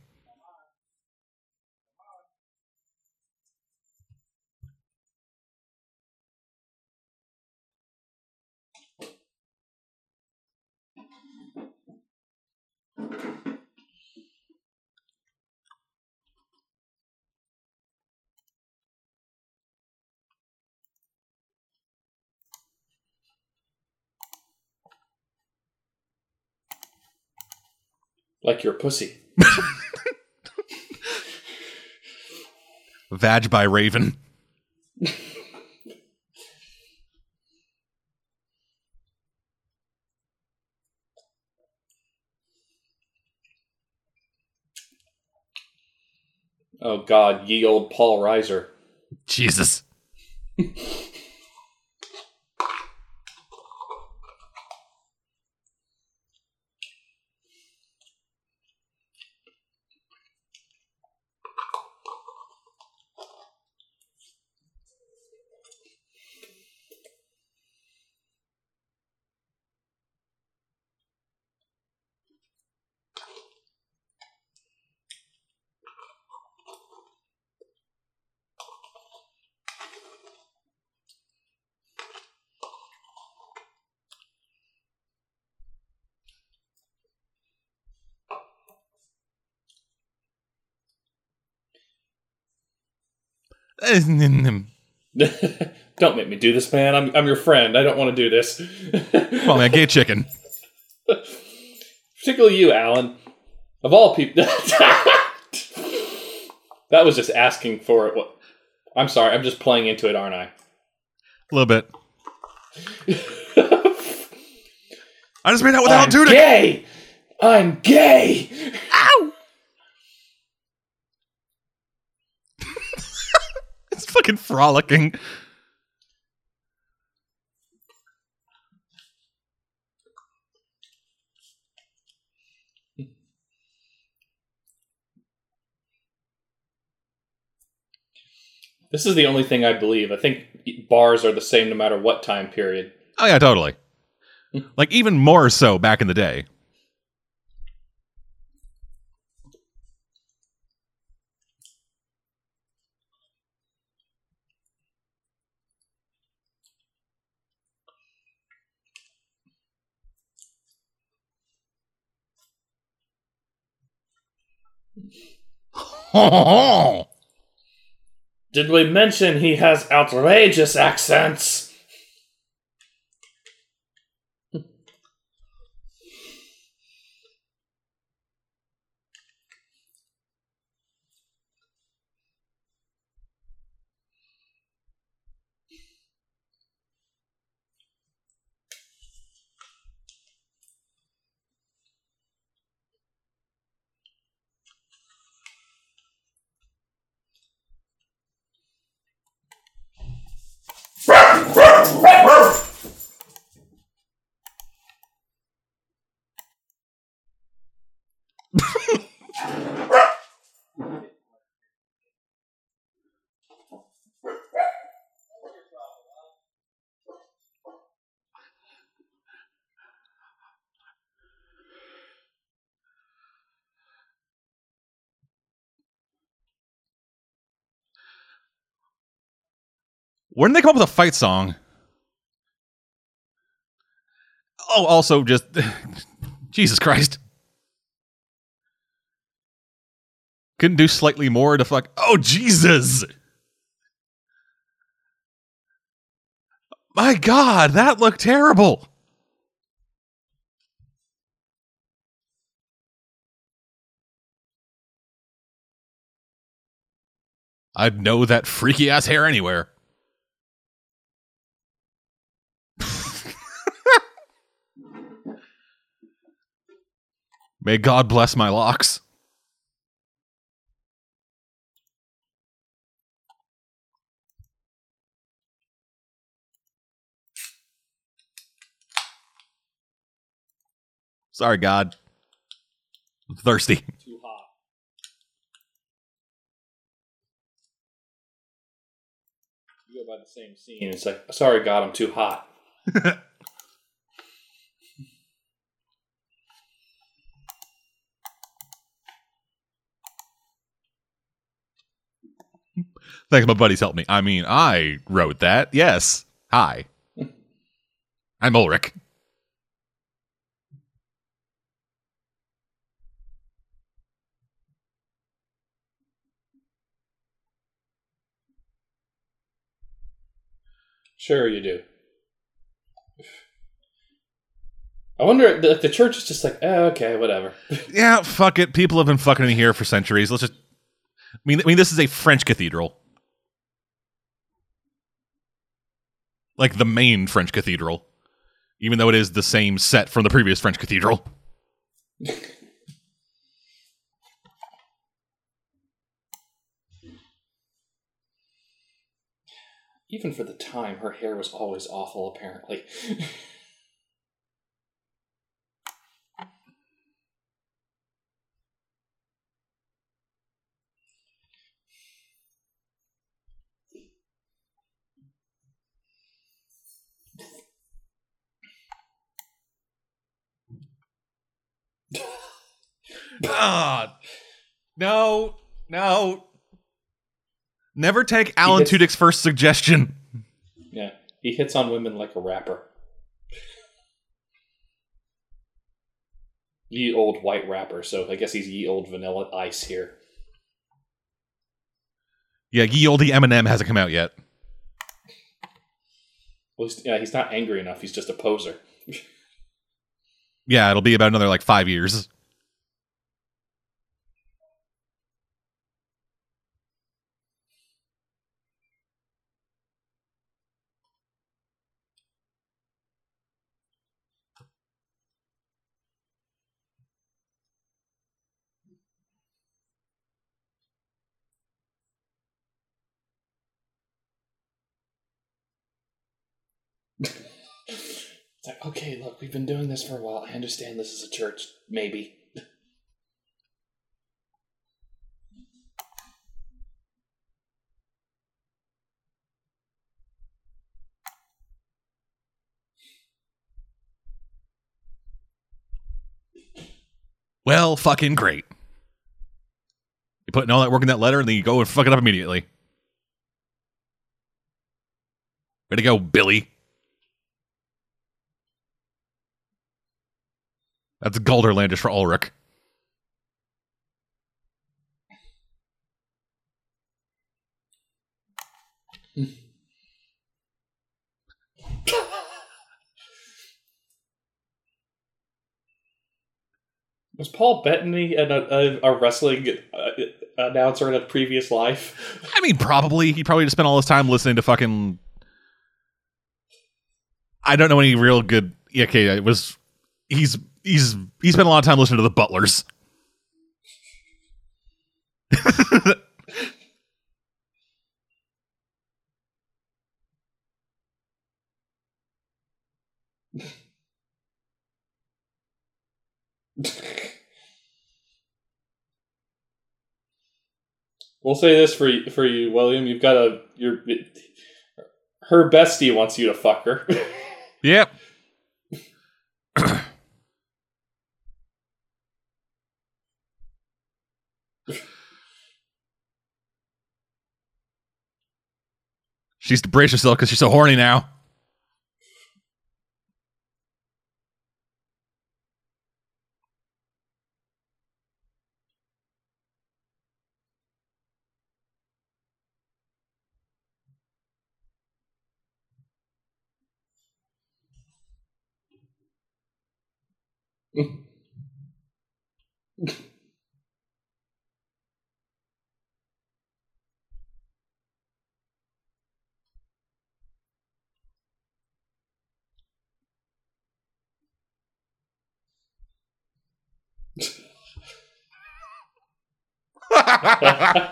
Like your pussy. Vag by Raven. Oh God, ye old Paul Reiser. Jesus. don't make me do this, man. I'm I'm your friend. I don't want to do this. on, man. Gay chicken. Particularly you, Alan. Of all people. that was just asking for it. What? I'm sorry. I'm just playing into it, aren't I? A little bit. I just made out with Alan I'm Tudyk. gay. I'm gay. Ow! Fucking frolicking. This is the only thing I believe. I think bars are the same no matter what time period. Oh yeah, totally. Like even more so back in the day. Did we mention he has outrageous accents? When did they come up with a fight song? Oh, also just Jesus Christ. Couldn't do slightly more to fuck. Oh Jesus! My God, that looked terrible. I'd know that freaky ass hair anywhere. May God bless my locks. Sorry, God. I'm thirsty. Too hot. You go by the same scene. It's like, sorry, God, I'm too hot. Thanks, my buddies helped me. I mean, I wrote that. Yes. Hi. I'm Ulrich. Sure, you do. I wonder, the, the church is just like, eh, okay, whatever. Yeah, fuck it. People have been fucking in here for centuries. Let's just. I mean, I mean, this is a French cathedral. Like the main French cathedral. Even though it is the same set from the previous French cathedral. Even for the time, her hair was always awful, apparently. Ah, no, no. Never take Alan gets- Tudyk's first suggestion. yeah, he hits on women like a rapper. Ye old white rapper, so I guess he's ye old vanilla ice here. Yeah, ye olde Eminem hasn't come out yet. Well, he's, yeah, he's not angry enough. He's just a poser. Yeah, it'll be about another like five years. It's like, okay, look, we've been doing this for a while. I understand this is a church, maybe. Well, fucking great. You put all that work in that letter, and then you go and fuck it up immediately. Way to go, Billy. That's Gelderlandish for Ulrich. Was Paul Bettany a, a, a wrestling uh, announcer in a previous life? I mean, probably. He probably just spent all his time listening to fucking. I don't know any real good. yeah, Okay, it was. He's he's he spent a lot of time listening to the Butlers. We'll say this for you, for you, William. You've got a your her bestie wants you to fuck her. Yep. She's to brace herself because she's so horny now.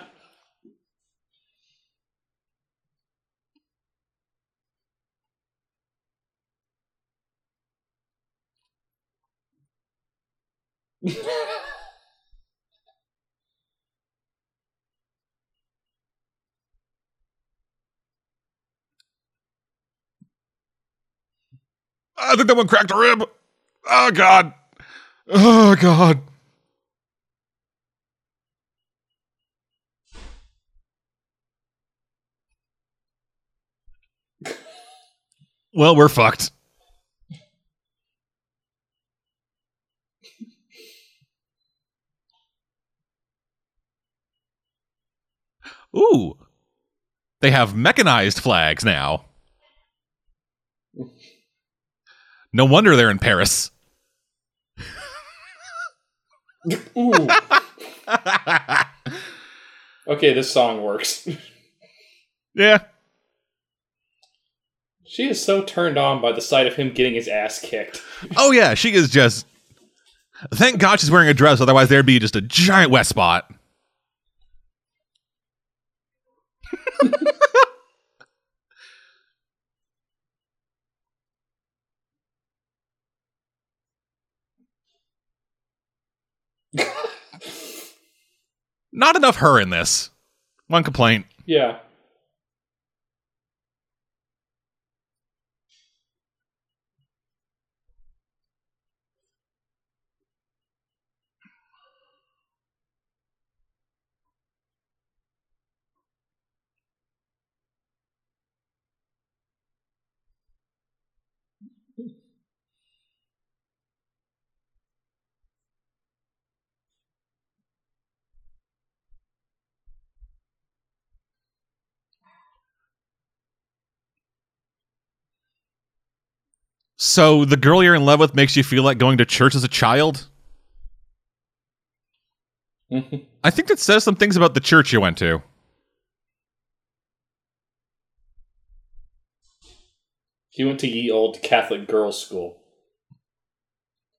I think that one cracked a rib. Oh god. Oh god. Well, we're fucked. Ooh. They have mechanized flags now. No wonder they're in Paris. Ooh. okay, this song works. yeah. She is so turned on by the sight of him getting his ass kicked. Oh yeah, she is just. Thank God she's wearing a dress, otherwise there'd be just a giant wet spot. Not enough her in this. One complaint. Yeah. So the girl you're in love with makes you feel like going to church as a child? I think that says some things about the church you went to. he went to ye old Catholic girls' school.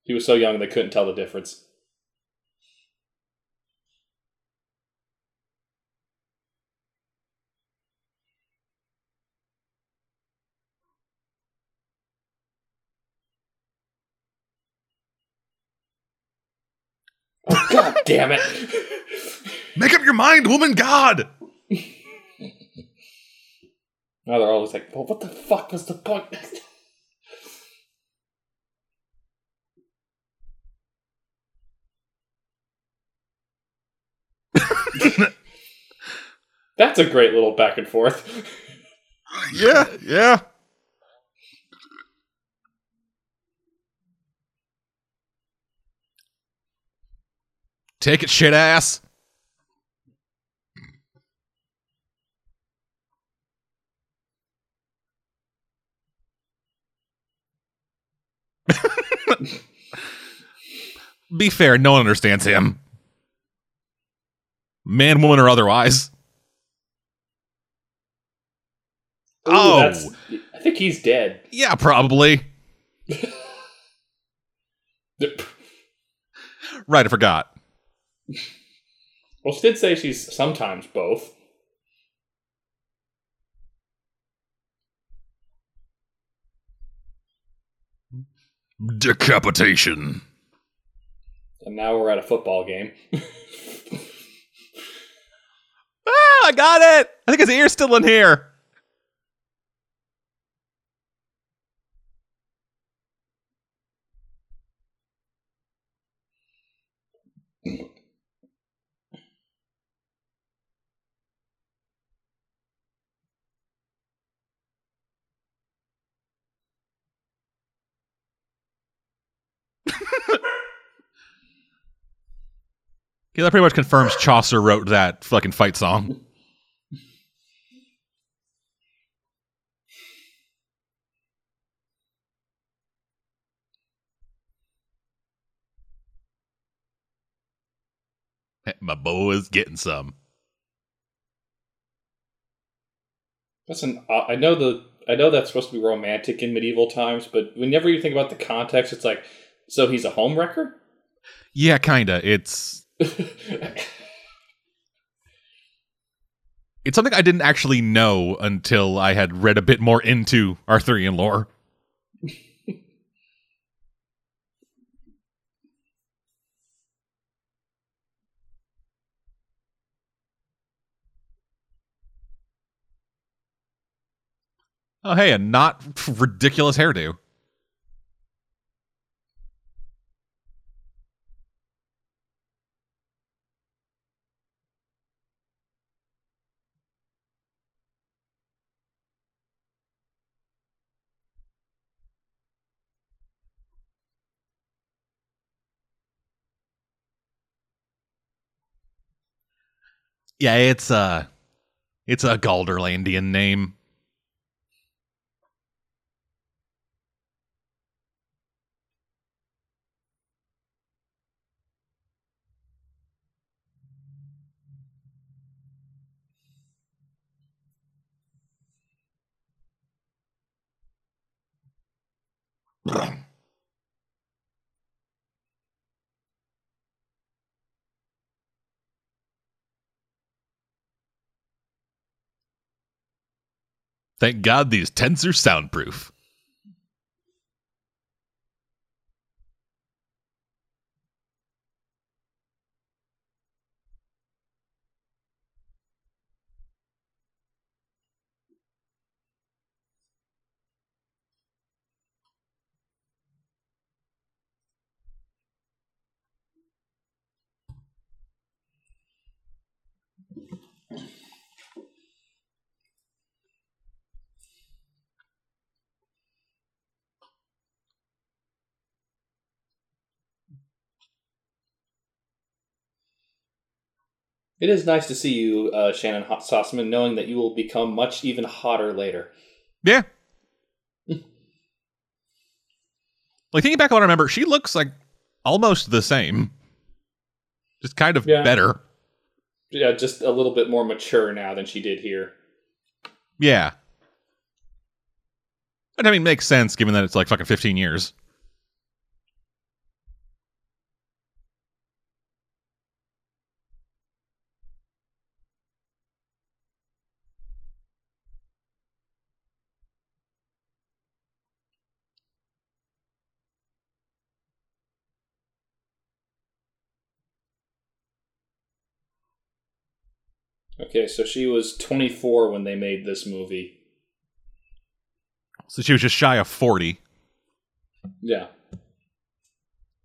He was so young they couldn't tell the difference. Oh, God damn it! Make up your mind, woman god! Now they're always like, well, what the fuck was the point? That's a great little back and forth. yeah, yeah. Take it, shit ass. Be fair, no one understands him. Man, woman, or otherwise. Ooh, Oh. I think he's dead. Yeah, probably. Right, I forgot. Well, she did say she's sometimes both. Decapitation. And now we're at a football game. Ah, I got it. I think his ear's still in here. Yeah, that pretty much confirms Chaucer wrote that fucking fight song. My boy's getting some. That's an. Uh, I know the. I know that's supposed to be romantic in medieval times, but whenever you think about the context, it's like, so he's a home wrecker. Yeah, kinda. It's it's something I didn't actually know until I had read a bit more into Arthurian lore. Oh, hey, a not ridiculous hairdo. Yeah, it's a it's a Gelderlandian name. Thank God these tents are soundproof. It is nice to see you, uh, Shannyn Hot Sauceman, knowing that you will become much even hotter later. Yeah. Like thinking back on I remember, she looks like almost the same. Just kind of Yeah. better. Yeah, just a little bit more mature now than she did here. Yeah. But I mean, makes sense given that it's like fucking 15 years. Okay, so she was 24 when they made this movie. So she was just shy of 40. Yeah.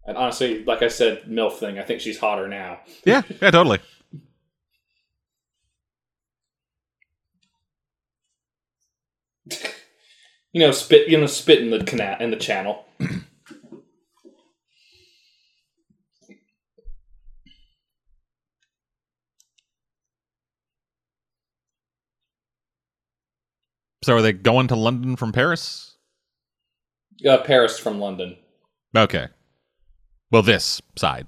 And honestly, like I said, MILF thing, I think she's hotter now. Yeah, yeah, totally. You know, spit you know, spit in the canal in the channel. So are they going to London from Paris? Uh, Paris from London. Okay. Well, this side.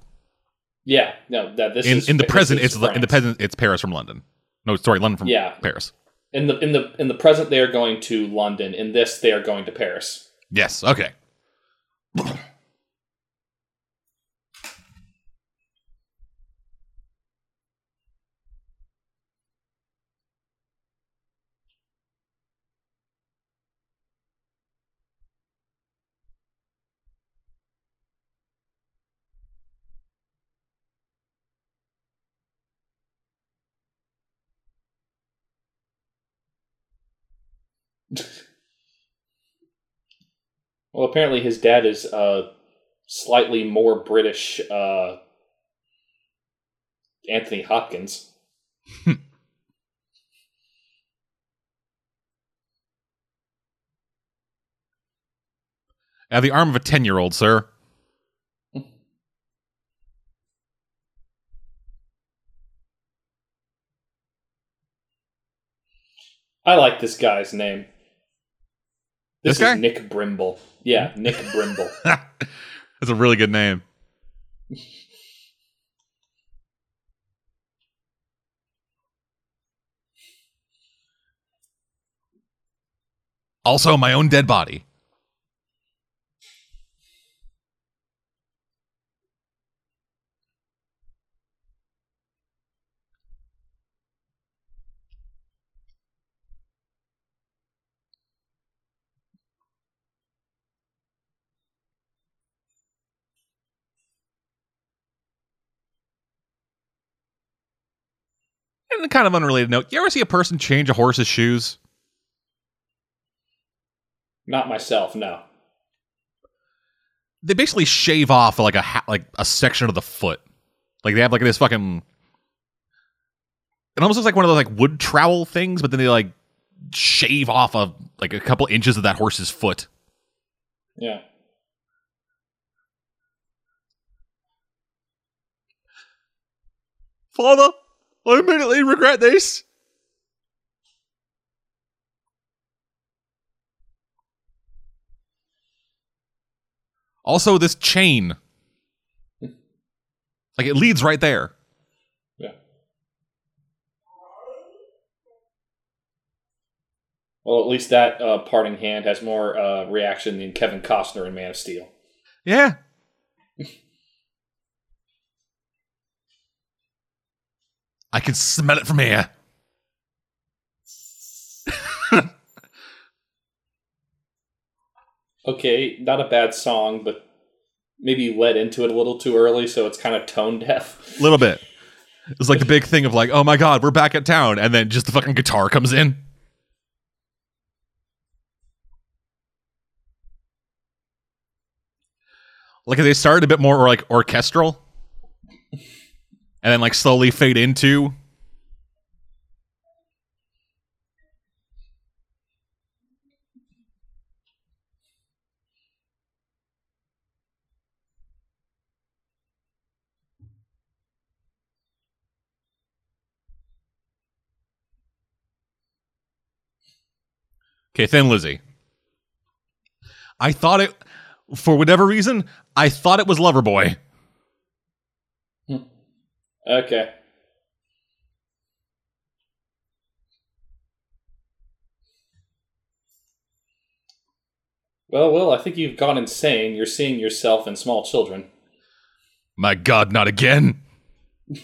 Yeah, no, that this in is in the present, it's in the present, it's Paris from London. No, sorry, London from Yeah. Paris. In the in the in the present, they are going to London. In this, they are going to Paris. Yes. Okay. Well, apparently his dad is uh, slightly more British. Uh, Anthony Hopkins. Have the arm of a ten-year-old, sir. I like this guy's name. This, This guy? is Nick Brimble. Yeah, hmm. Nick Brimble. That's a really good name. Also, my own dead body. And a kind of unrelated note, you ever see a person change a horse's shoes? Not myself, no. They basically shave off like a ha- like a section of the foot. Like they have like this fucking. It almost looks like one of those like wood trowel things, but then they like shave off of like a couple inches of that horse's foot. Yeah. Father, I immediately regret this. Also, this chain. Like it leads right there. Yeah. Well, at least that uh, parting hand has more uh, reaction than Kevin Costner in Man of Steel. Yeah. I can smell it from here. Okay, not a bad song, but maybe you led into it a little too early, so it's kind of tone deaf. A little bit. It's like the big thing of like, oh my god, we're back at town, and then just the fucking guitar comes in. Like they started a bit more or like orchestral, and then like slowly fade into. Okay, Thin Lizzy. I thought it For whatever reason, I thought it was Loverboy. Okay. Well, Will, I think you've gone insane. You're seeing yourself and small children. My god, not again.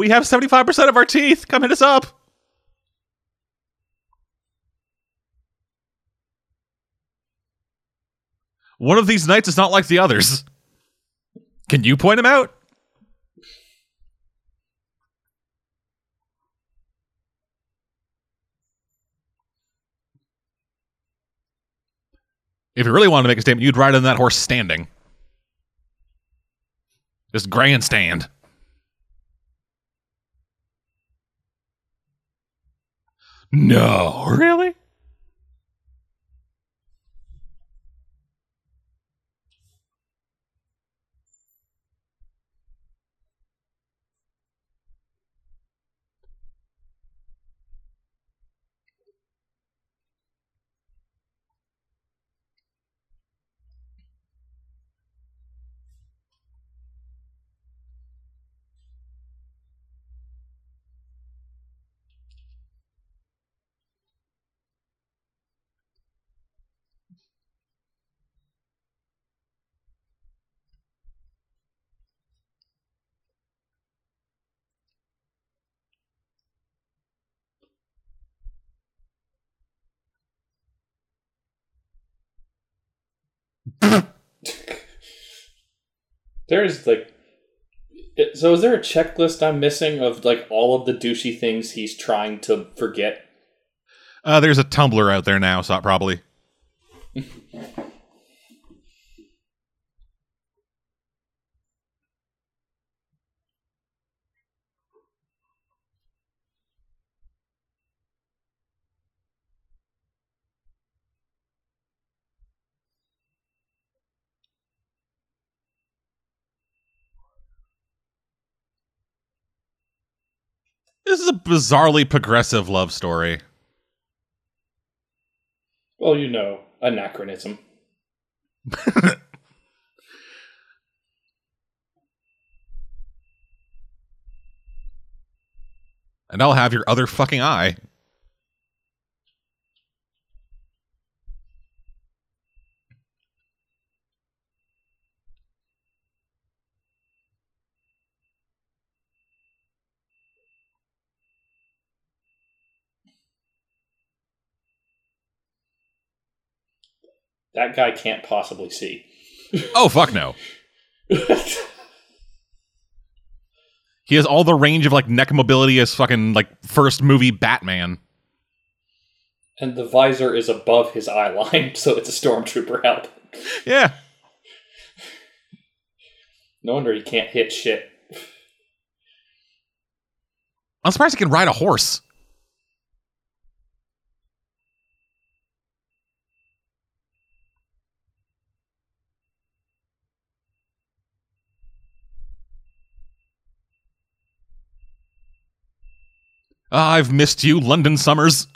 We have 75% of our teeth. Come hit us up. One of these knights is not like the others. Can you point him out? If you really wanted to make a statement, you'd ride on that horse standing. Just grandstand. No, really? There's like, it- so is there a checklist I'm missing of like all of the douchey things he's trying to forget? Uh, there's a Tumblr out there now, so probably. This is a bizarrely progressive love story. Well, you know, anachronism. And I'll have your other fucking eye. That guy can't possibly see. Oh, fuck no. He has all the range of like neck mobility as fucking like first movie Batman. and the visor is above his eye line, so it's a stormtrooper help. Yeah. No wonder he can't hit shit. I'm surprised he can ride a horse. Ah, I've missed you, London summers.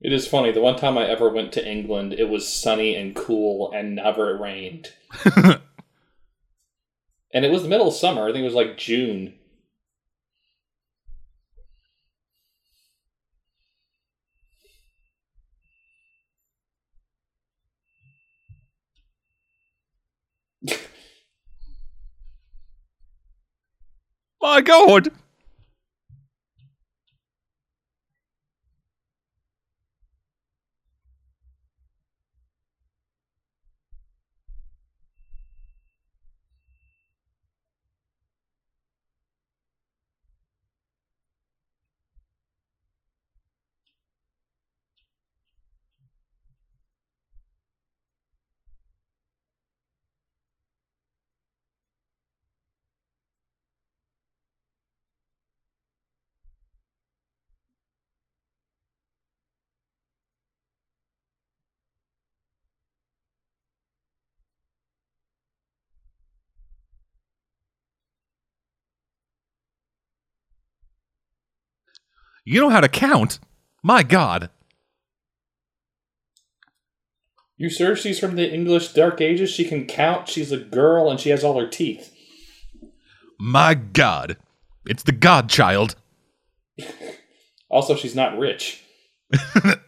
It is funny. The one time I ever went to England, it was sunny and cool and never rained. and it was the middle of summer. I think it was like June. My god. You know how to count? My God. You sure she's from the English Dark Ages? She can count. She's a girl and she has all her teeth. My God. It's the Godchild. Also, she's not rich.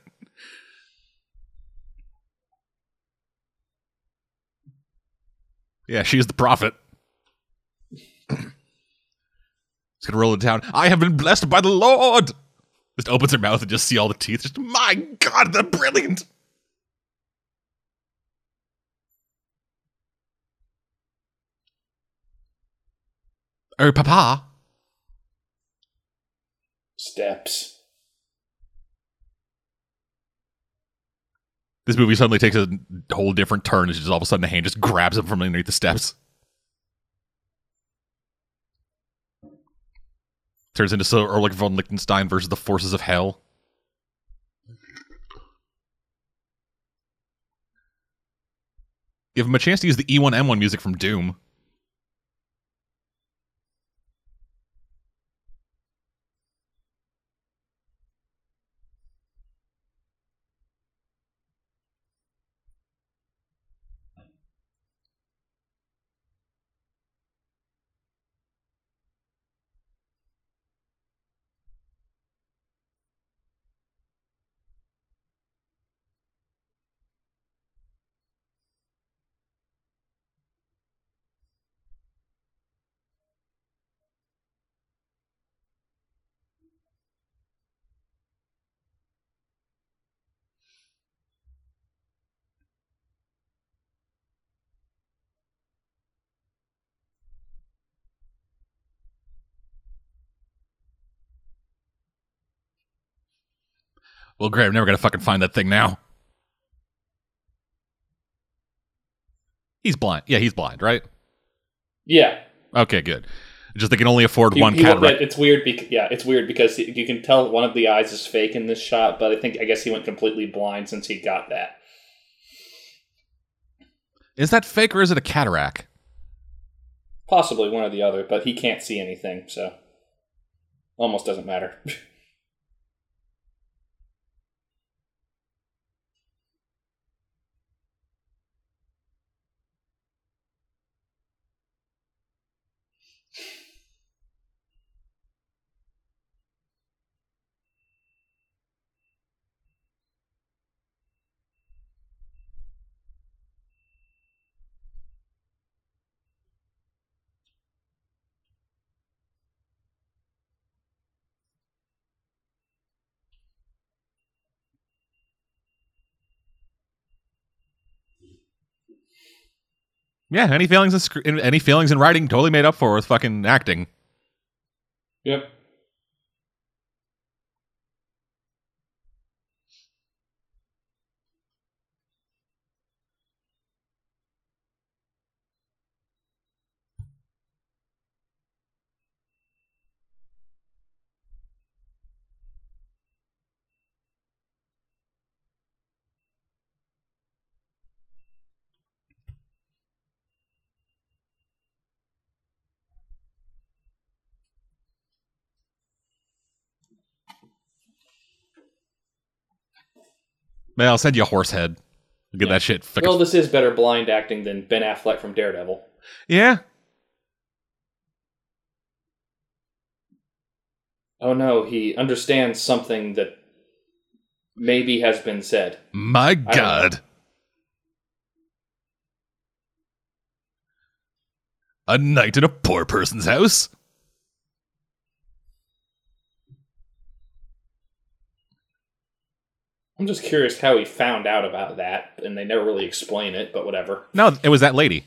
Yeah, she's the prophet. He's gonna roll it down. I have been blessed by the Lord. Just opens her mouth and just see all the teeth. Just my God, they're brilliant. Oh, Papa. Steps. This movie suddenly takes a whole different turn. It's just all of a sudden the hand just grabs him from underneath the steps. Turns into so Ulrich von Lichtenstein versus the forces of hell. Give him a chance to use the E1M1 music from Doom. Well, great. I'm never gonna fucking find that thing now. He's blind. Yeah, he's blind, right? Yeah. Okay, good. Just they can only afford He- one he cataract. It's weird. Bec- yeah, it's weird because you can tell one of the eyes is fake in this shot, but I think I guess he went completely blind since he got that. Is that fake or is it a cataract? Possibly one or the other, but he can't see anything, so almost doesn't matter. Yeah, any feelings in sc- any feelings in writing totally made up for with fucking acting. yep. Man, I'll send you a horse head. Get Yeah. that shit. Fucking Well, this is better blind acting than Ben Affleck from Daredevil. yeah. Oh no, he understands something that maybe has been said. My. God. A night in a poor person's house. I'm just curious how he found out about that, and they never really explain it, but whatever. No, it was that lady.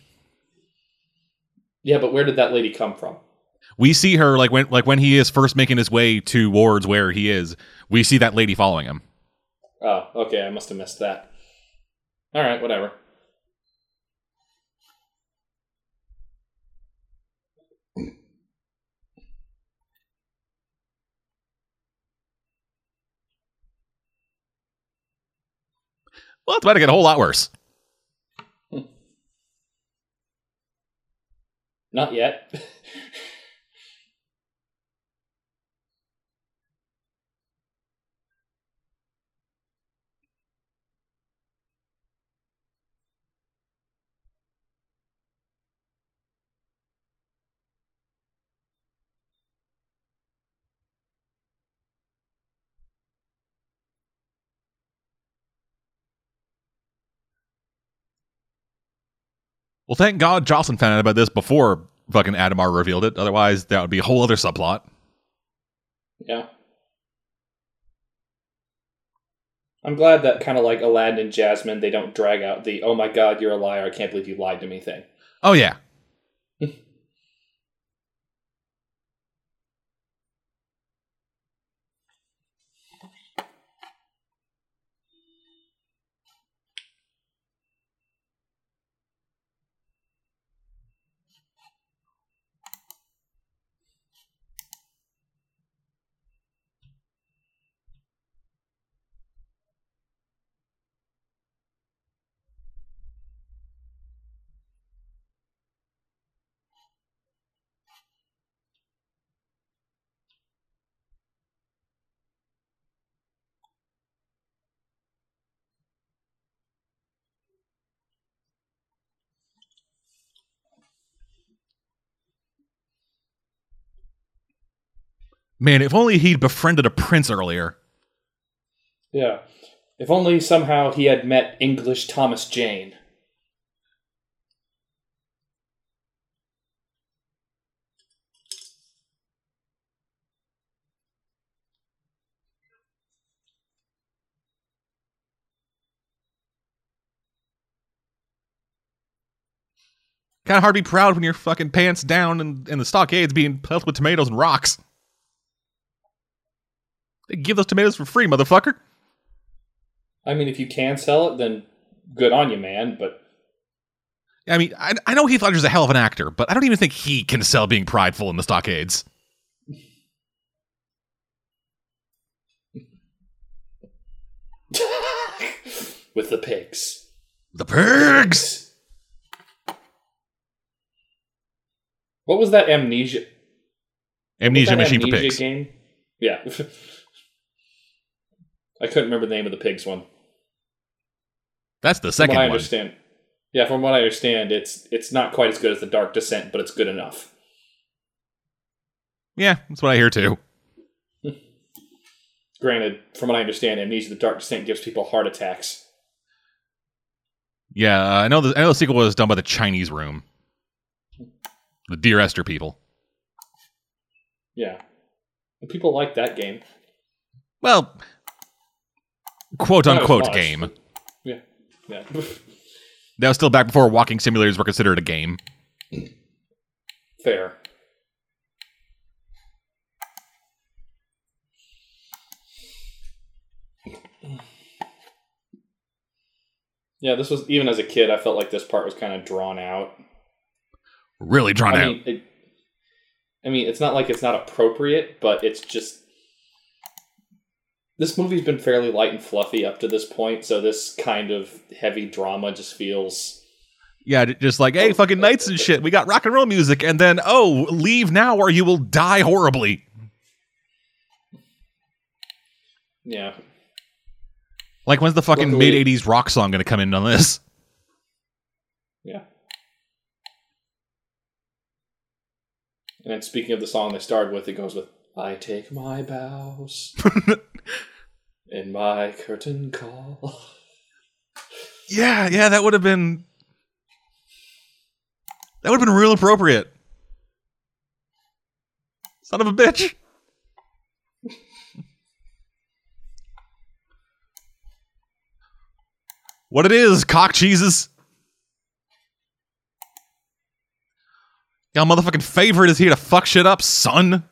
Yeah, but where did that lady come from? We see her like when like when he is first making his way towards where he is. We see that lady following him. Oh, okay, I must have missed that. All right, whatever. Well, it's about to get a whole lot worse. Not yet. Well, thank God Jocelyn found out about this before fucking Adhemar revealed it. Otherwise, that would be a whole other subplot. Yeah. I'm glad that kind of like Aladdin and Jasmine, they don't drag out the "Oh my God, you're a liar! I can't believe you lied to me" thing. Oh yeah. Man, if only he'd befriended a prince earlier. Yeah. If only somehow he had met English Thomas Jane. Kind of hard to be proud when your fucking pants down and, and the stockades being pelted with tomatoes and rocks. Give those tomatoes for free, motherfucker. I mean, if you can sell it, then good on you, man. But I mean, I, I know Heath Ledger's a hell of an actor, but I don't even think he can sell being prideful in the stockades. with the pigs. The pigs! What was that amnesia? Amnesia that Machine for Pigs. game? Yeah. I couldn't remember the name of the pigs one. That's the From second what I one. understand. Yeah, from what I understand, it's it's not quite as good as the Dark Descent, but it's good enough. Yeah, that's what I hear too. Granted, from what I understand, Amnesia: The Dark Descent gives people heart attacks. Yeah, uh, I know. The, I know the sequel was done by the Chinese Room, the Dear Esther people. Yeah, and people like that game. Well, quote unquote game. Yeah, yeah. That was still back before walking simulators were considered a game. Fair. Yeah, this was even as a kid. I felt like this part was kind of drawn out. Really drawn I out. mean, it, I mean, it's not like it's not appropriate, but it's just this movie's been fairly light and fluffy up to this point. So this kind of heavy drama just feels Yeah, just like, hey, fucking knights and shit. We got rock and roll music, and then, oh, leave now or you will die horribly. yeah. Like, when's the fucking mid 80s rock song going to come in on this? Yeah. And then speaking of the song they started with, it goes with I take my bows in my curtain call. Yeah, yeah, that would have been. That would have been real appropriate. Son of a bitch. what it is, cock cheeses. Y'all motherfucking favorite is here to fuck shit up, son.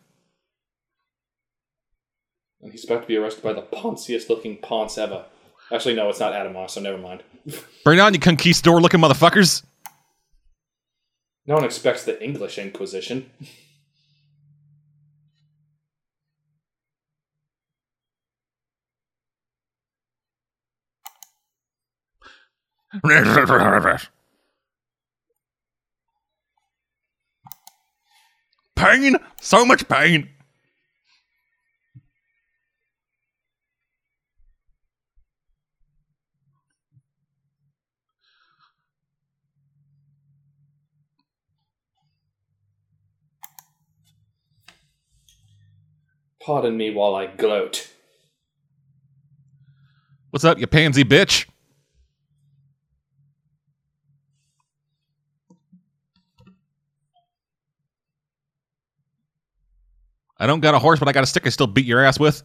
And he's about to be arrested by the ponciest looking ponce ever. Actually, no, it's not Adamos, so never mind. Bring on, you conquistador looking motherfuckers. No one expects the English Inquisition. pain, so much pain. Pardon me while I gloat. What's up, you pansy bitch? I don't got a horse, but I got a stick I still beat your ass with.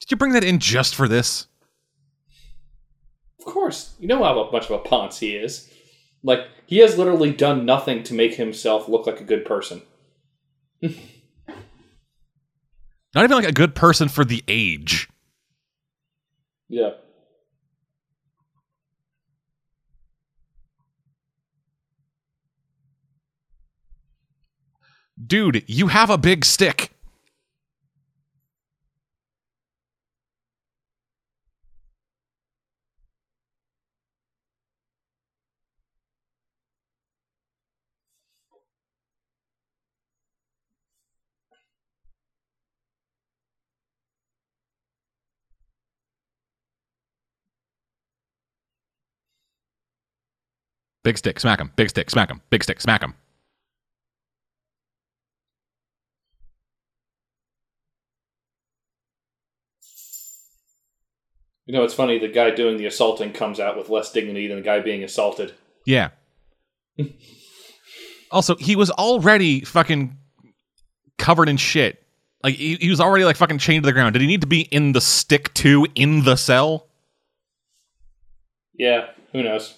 Did you bring that in just for this? Of course. You know how much of a ponce he is. Like he has literally done nothing to make himself look like a good person. Not even like a good person for the age. Yeah. Dude, you have a big stick. Big stick, smack him. Big stick, smack him. Big stick, smack him. You know, it's funny. The guy doing the assaulting comes out with less dignity than the guy being assaulted. Yeah. also, he was already fucking covered in shit. Like he, he was already like fucking chained to the ground. Did he need to be in the stick too in the cell? Yeah, who knows?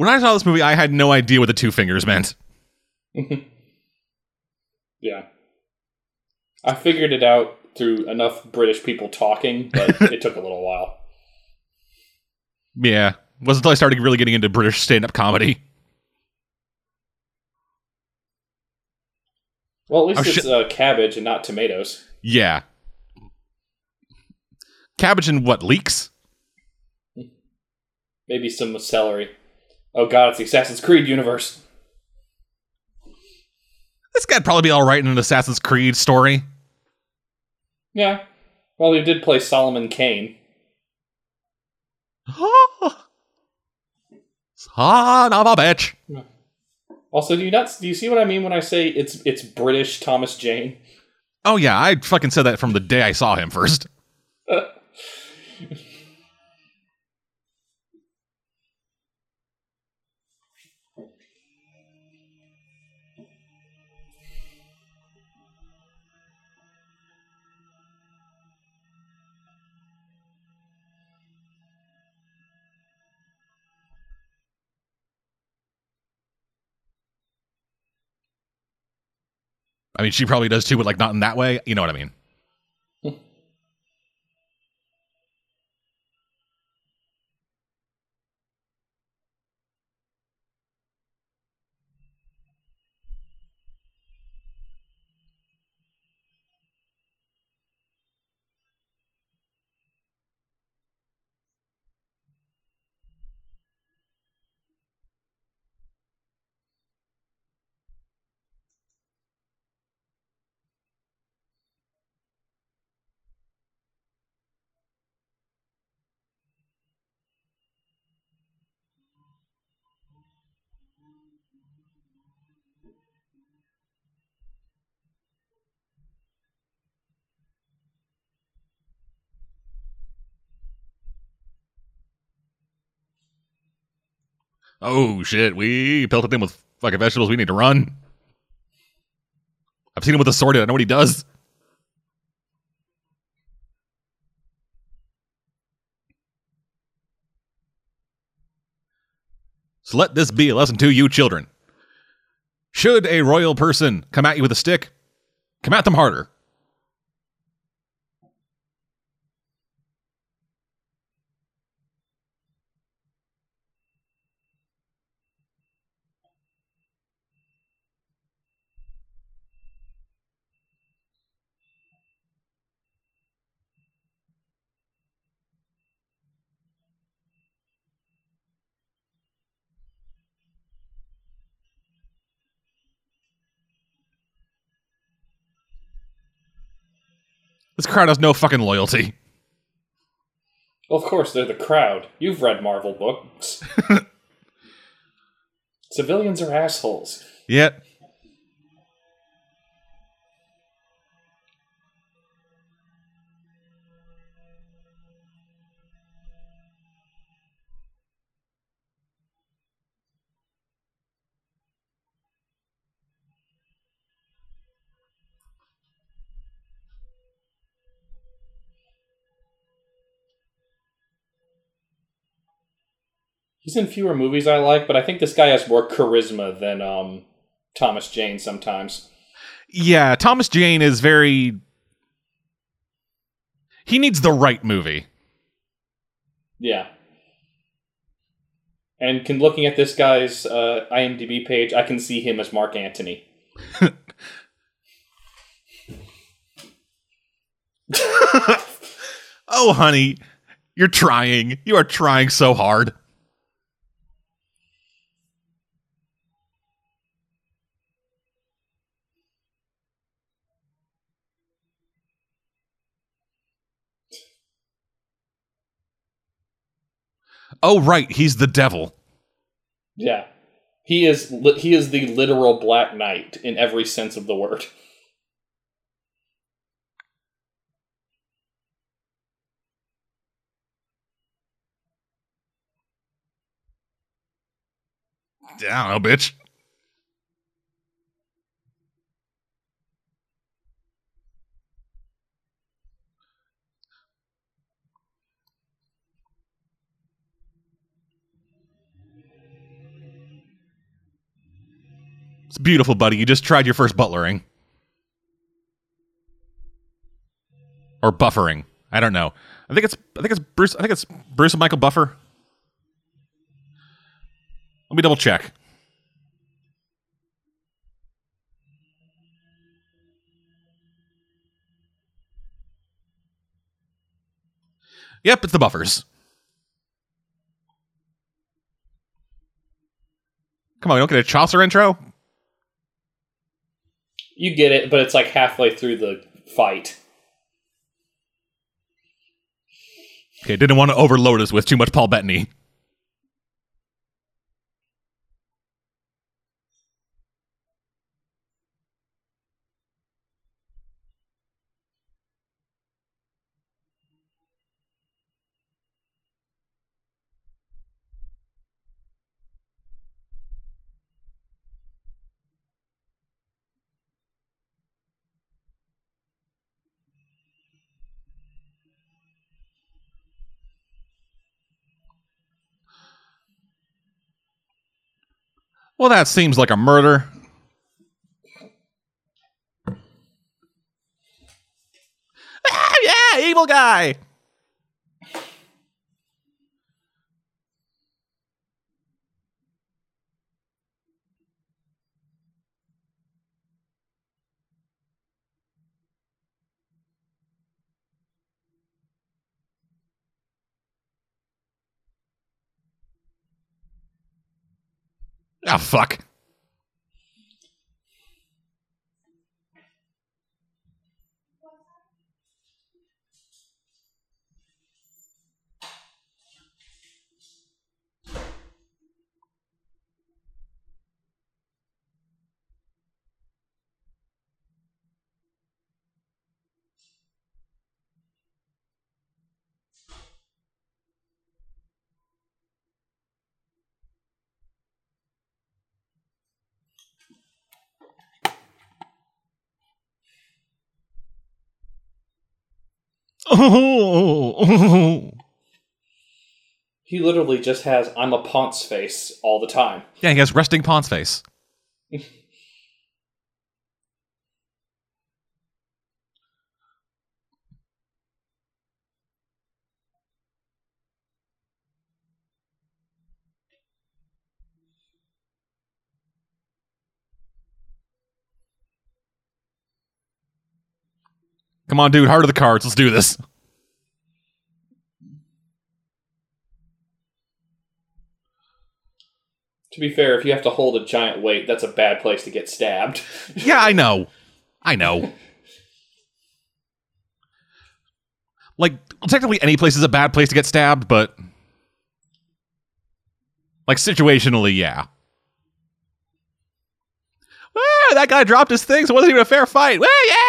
When I saw this movie, I had no idea what the two fingers meant. yeah. I figured it out through enough British people talking, but it took a little while. Yeah. It Wasn't until I started really getting into British stand up comedy. Well, at least Oh, it's uh, cabbage and not tomatoes. Yeah. Cabbage and what? Leeks? Maybe some celery. Oh god, it's the Assassin's Creed universe. This guy'd probably be alright in an Assassin's Creed story. Yeah. Well, he did play Solomon Kane. Son of a bitch. Also, do you not do you see what I mean when I say it's it's British Thomas Jane? Oh yeah, I fucking said that from the day I saw him first. I mean, she probably does too, but like not in that way. You know what I mean? Oh shit, we pelted him with fucking vegetables. We need to run. I've seen him with a sword. I know what he does. So let this be a lesson to you, children. Should a royal person come at you with a stick, come at them harder. Crowd has no fucking loyalty. Well, of course, they're the crowd. You've read Marvel books. Civilians are assholes. Yet. He's in fewer movies I like, but I think this guy has more charisma than um, Thomas Jane sometimes. Yeah, Thomas Jane is very. He needs the right movie. Yeah. And can looking at this guy's uh, IMDb page, I can see him as Mark Antony. oh, honey, you're trying. You are trying so hard. Oh, right, he's the devil. Yeah. He is li- he is the literal Black Knight in every sense of the word. I don't know, oh, bitch. Beautiful, buddy. You just tried your first butlering. Or buffering. I don't know. I think it's I think it's Bruce I think it's Bruce and Michael Buffer. Let me double check. Yep, it's the buffers. Come on, we don't get a Chaucer intro? You get it, but it's like halfway through the fight. Okay, didn't want to overload us with too much Paul Bettany. That seems like a murder. Ah, yeah, evil guy. Ah, fuck. Oh, He literally just has I'm a Ponce face all the time. yeah, he has resting Ponce face. Come on, dude. Heart of the cards. Let's do this. To be fair, if you have to hold a giant weight, that's a bad place to get stabbed. Yeah, I know. I know. Like, technically, any place is a bad place to get stabbed, but like situationally, yeah. Ah, that guy dropped his thing, so it wasn't even a fair fight. Well, yeah.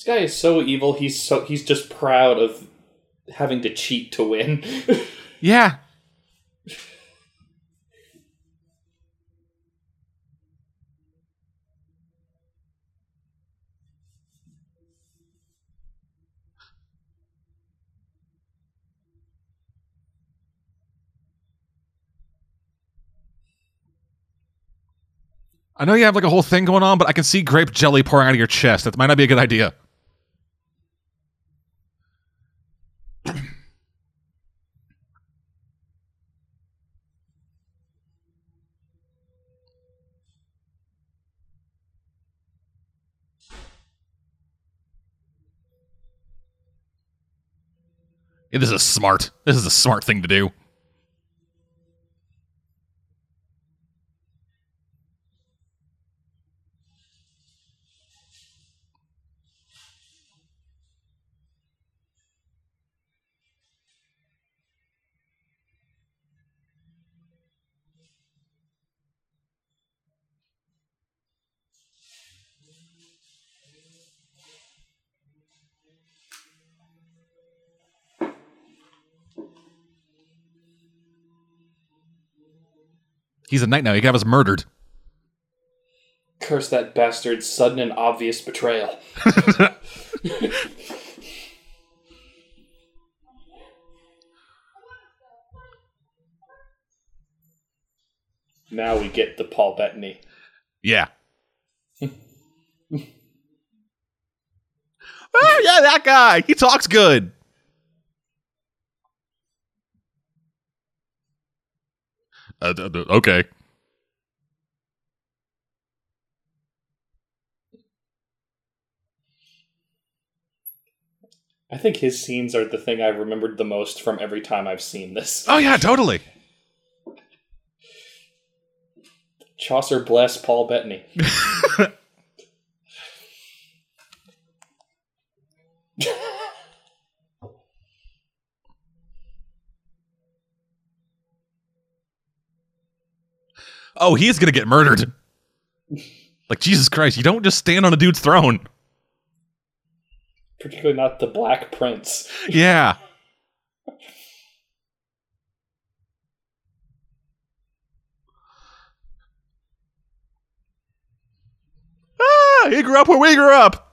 This guy is so evil. He's so he's just proud of having to cheat to win. Yeah. I know you have like a whole thing going on, but I can see grape jelly pouring out of your chest. That might not be a good idea. This is smart. This is a smart thing to do. He's a knight now. He can have us murdered. Curse that bastard's sudden and obvious betrayal. now we get the Paul Bettany. Yeah. oh yeah, that guy. He talks good. Uh, d- d- okay. I think his scenes are the thing I've remembered the most from every time I've seen this. Oh yeah, totally. Chaucer bless Paul Bettany. Oh, he's gonna get murdered. Like Jesus Christ, you don't just stand on a dude's throne. Particularly not the Black Prince. Yeah. ah, he grew up where we grew up.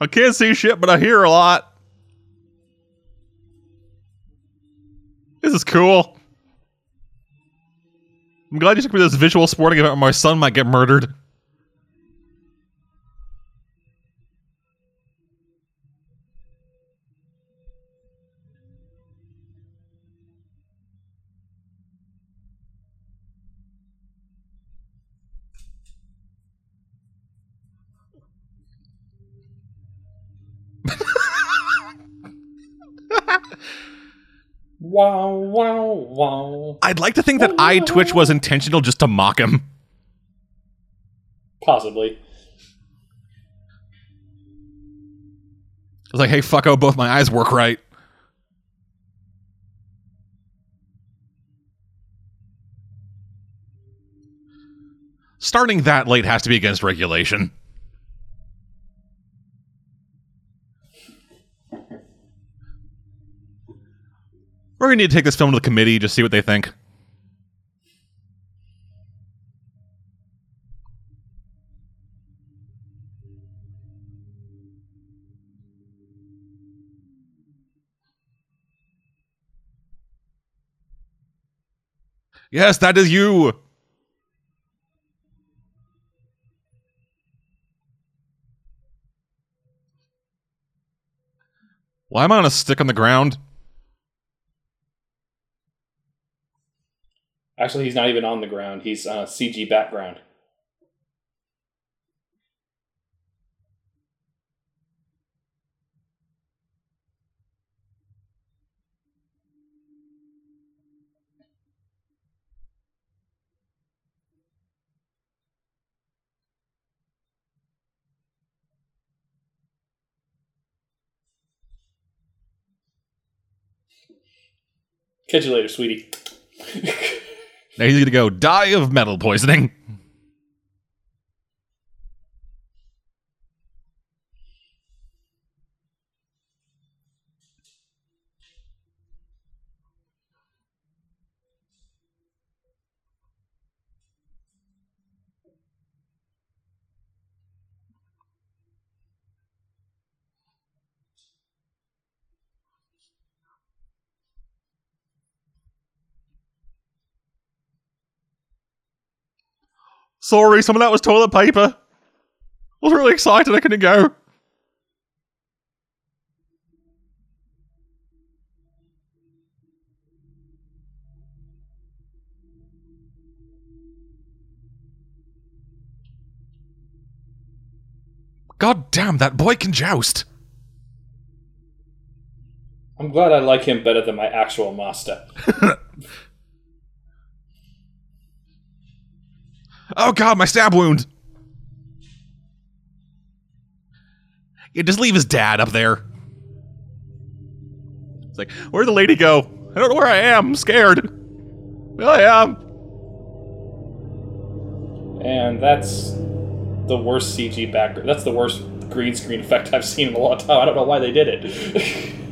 I can't see shit, but I hear a lot. This is cool. I'm glad you took me to this visual sporting event my son might get murdered. Wow, wow, wow. I'd like to think that eye Twitch was intentional just to mock him. Possibly. I was like, hey, fucko, both my eyes work right. Starting that late has to be against regulation. we need to take this film to the committee, just see what they think. Yes, that is you. Why am I on a stick on the ground? Actually, he's not even on the ground. He's uh, a CG background. Catch you later, sweetie. Now he's gonna go die of metal poisoning. Sorry, some of that was toilet paper. I was really excited I couldn't go. God damn, that boy can joust. I'm glad I like him better than my actual master. Oh god, my stab wound. Yeah, just leave his dad up there. It's like, where'd the lady go? I don't know where I am. I'm scared. Well, I am. And that's the worst CG background. That's the worst green screen effect I've seen in a long time. I don't know why they did it.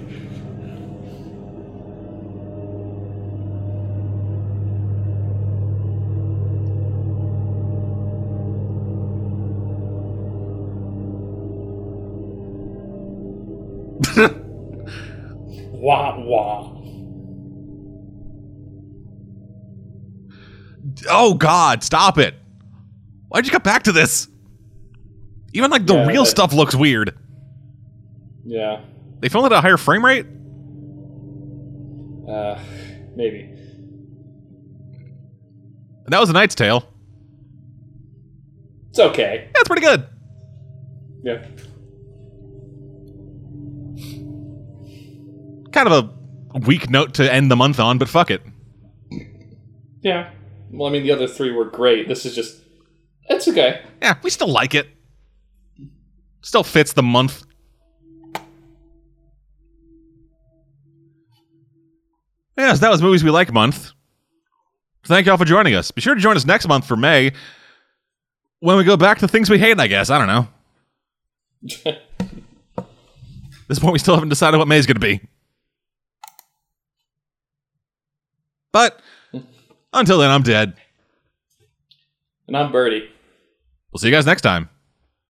wah wah. Oh god, stop it. Why'd you come back to this? Even like the Yeah, real stuff looks weird. Yeah. They filmed it at a higher frame rate? Uh, maybe. And that was a Knight's Tale. It's okay. That's pretty good. Yeah. Kind of a weak note to end the month on, but fuck it. Yeah. Well, I mean, the other three were great. This is just. It's okay. Yeah, we still like it. Still fits the month. Yes, that was Movies We Like month. Thank y'all for joining us. Be sure to join us next month for May when we go back to things we hate, I guess. I don't know. At this point, we still haven't decided what May is going to be. But until then, I'm dead. and I'm Birdie. We'll see you guys next time.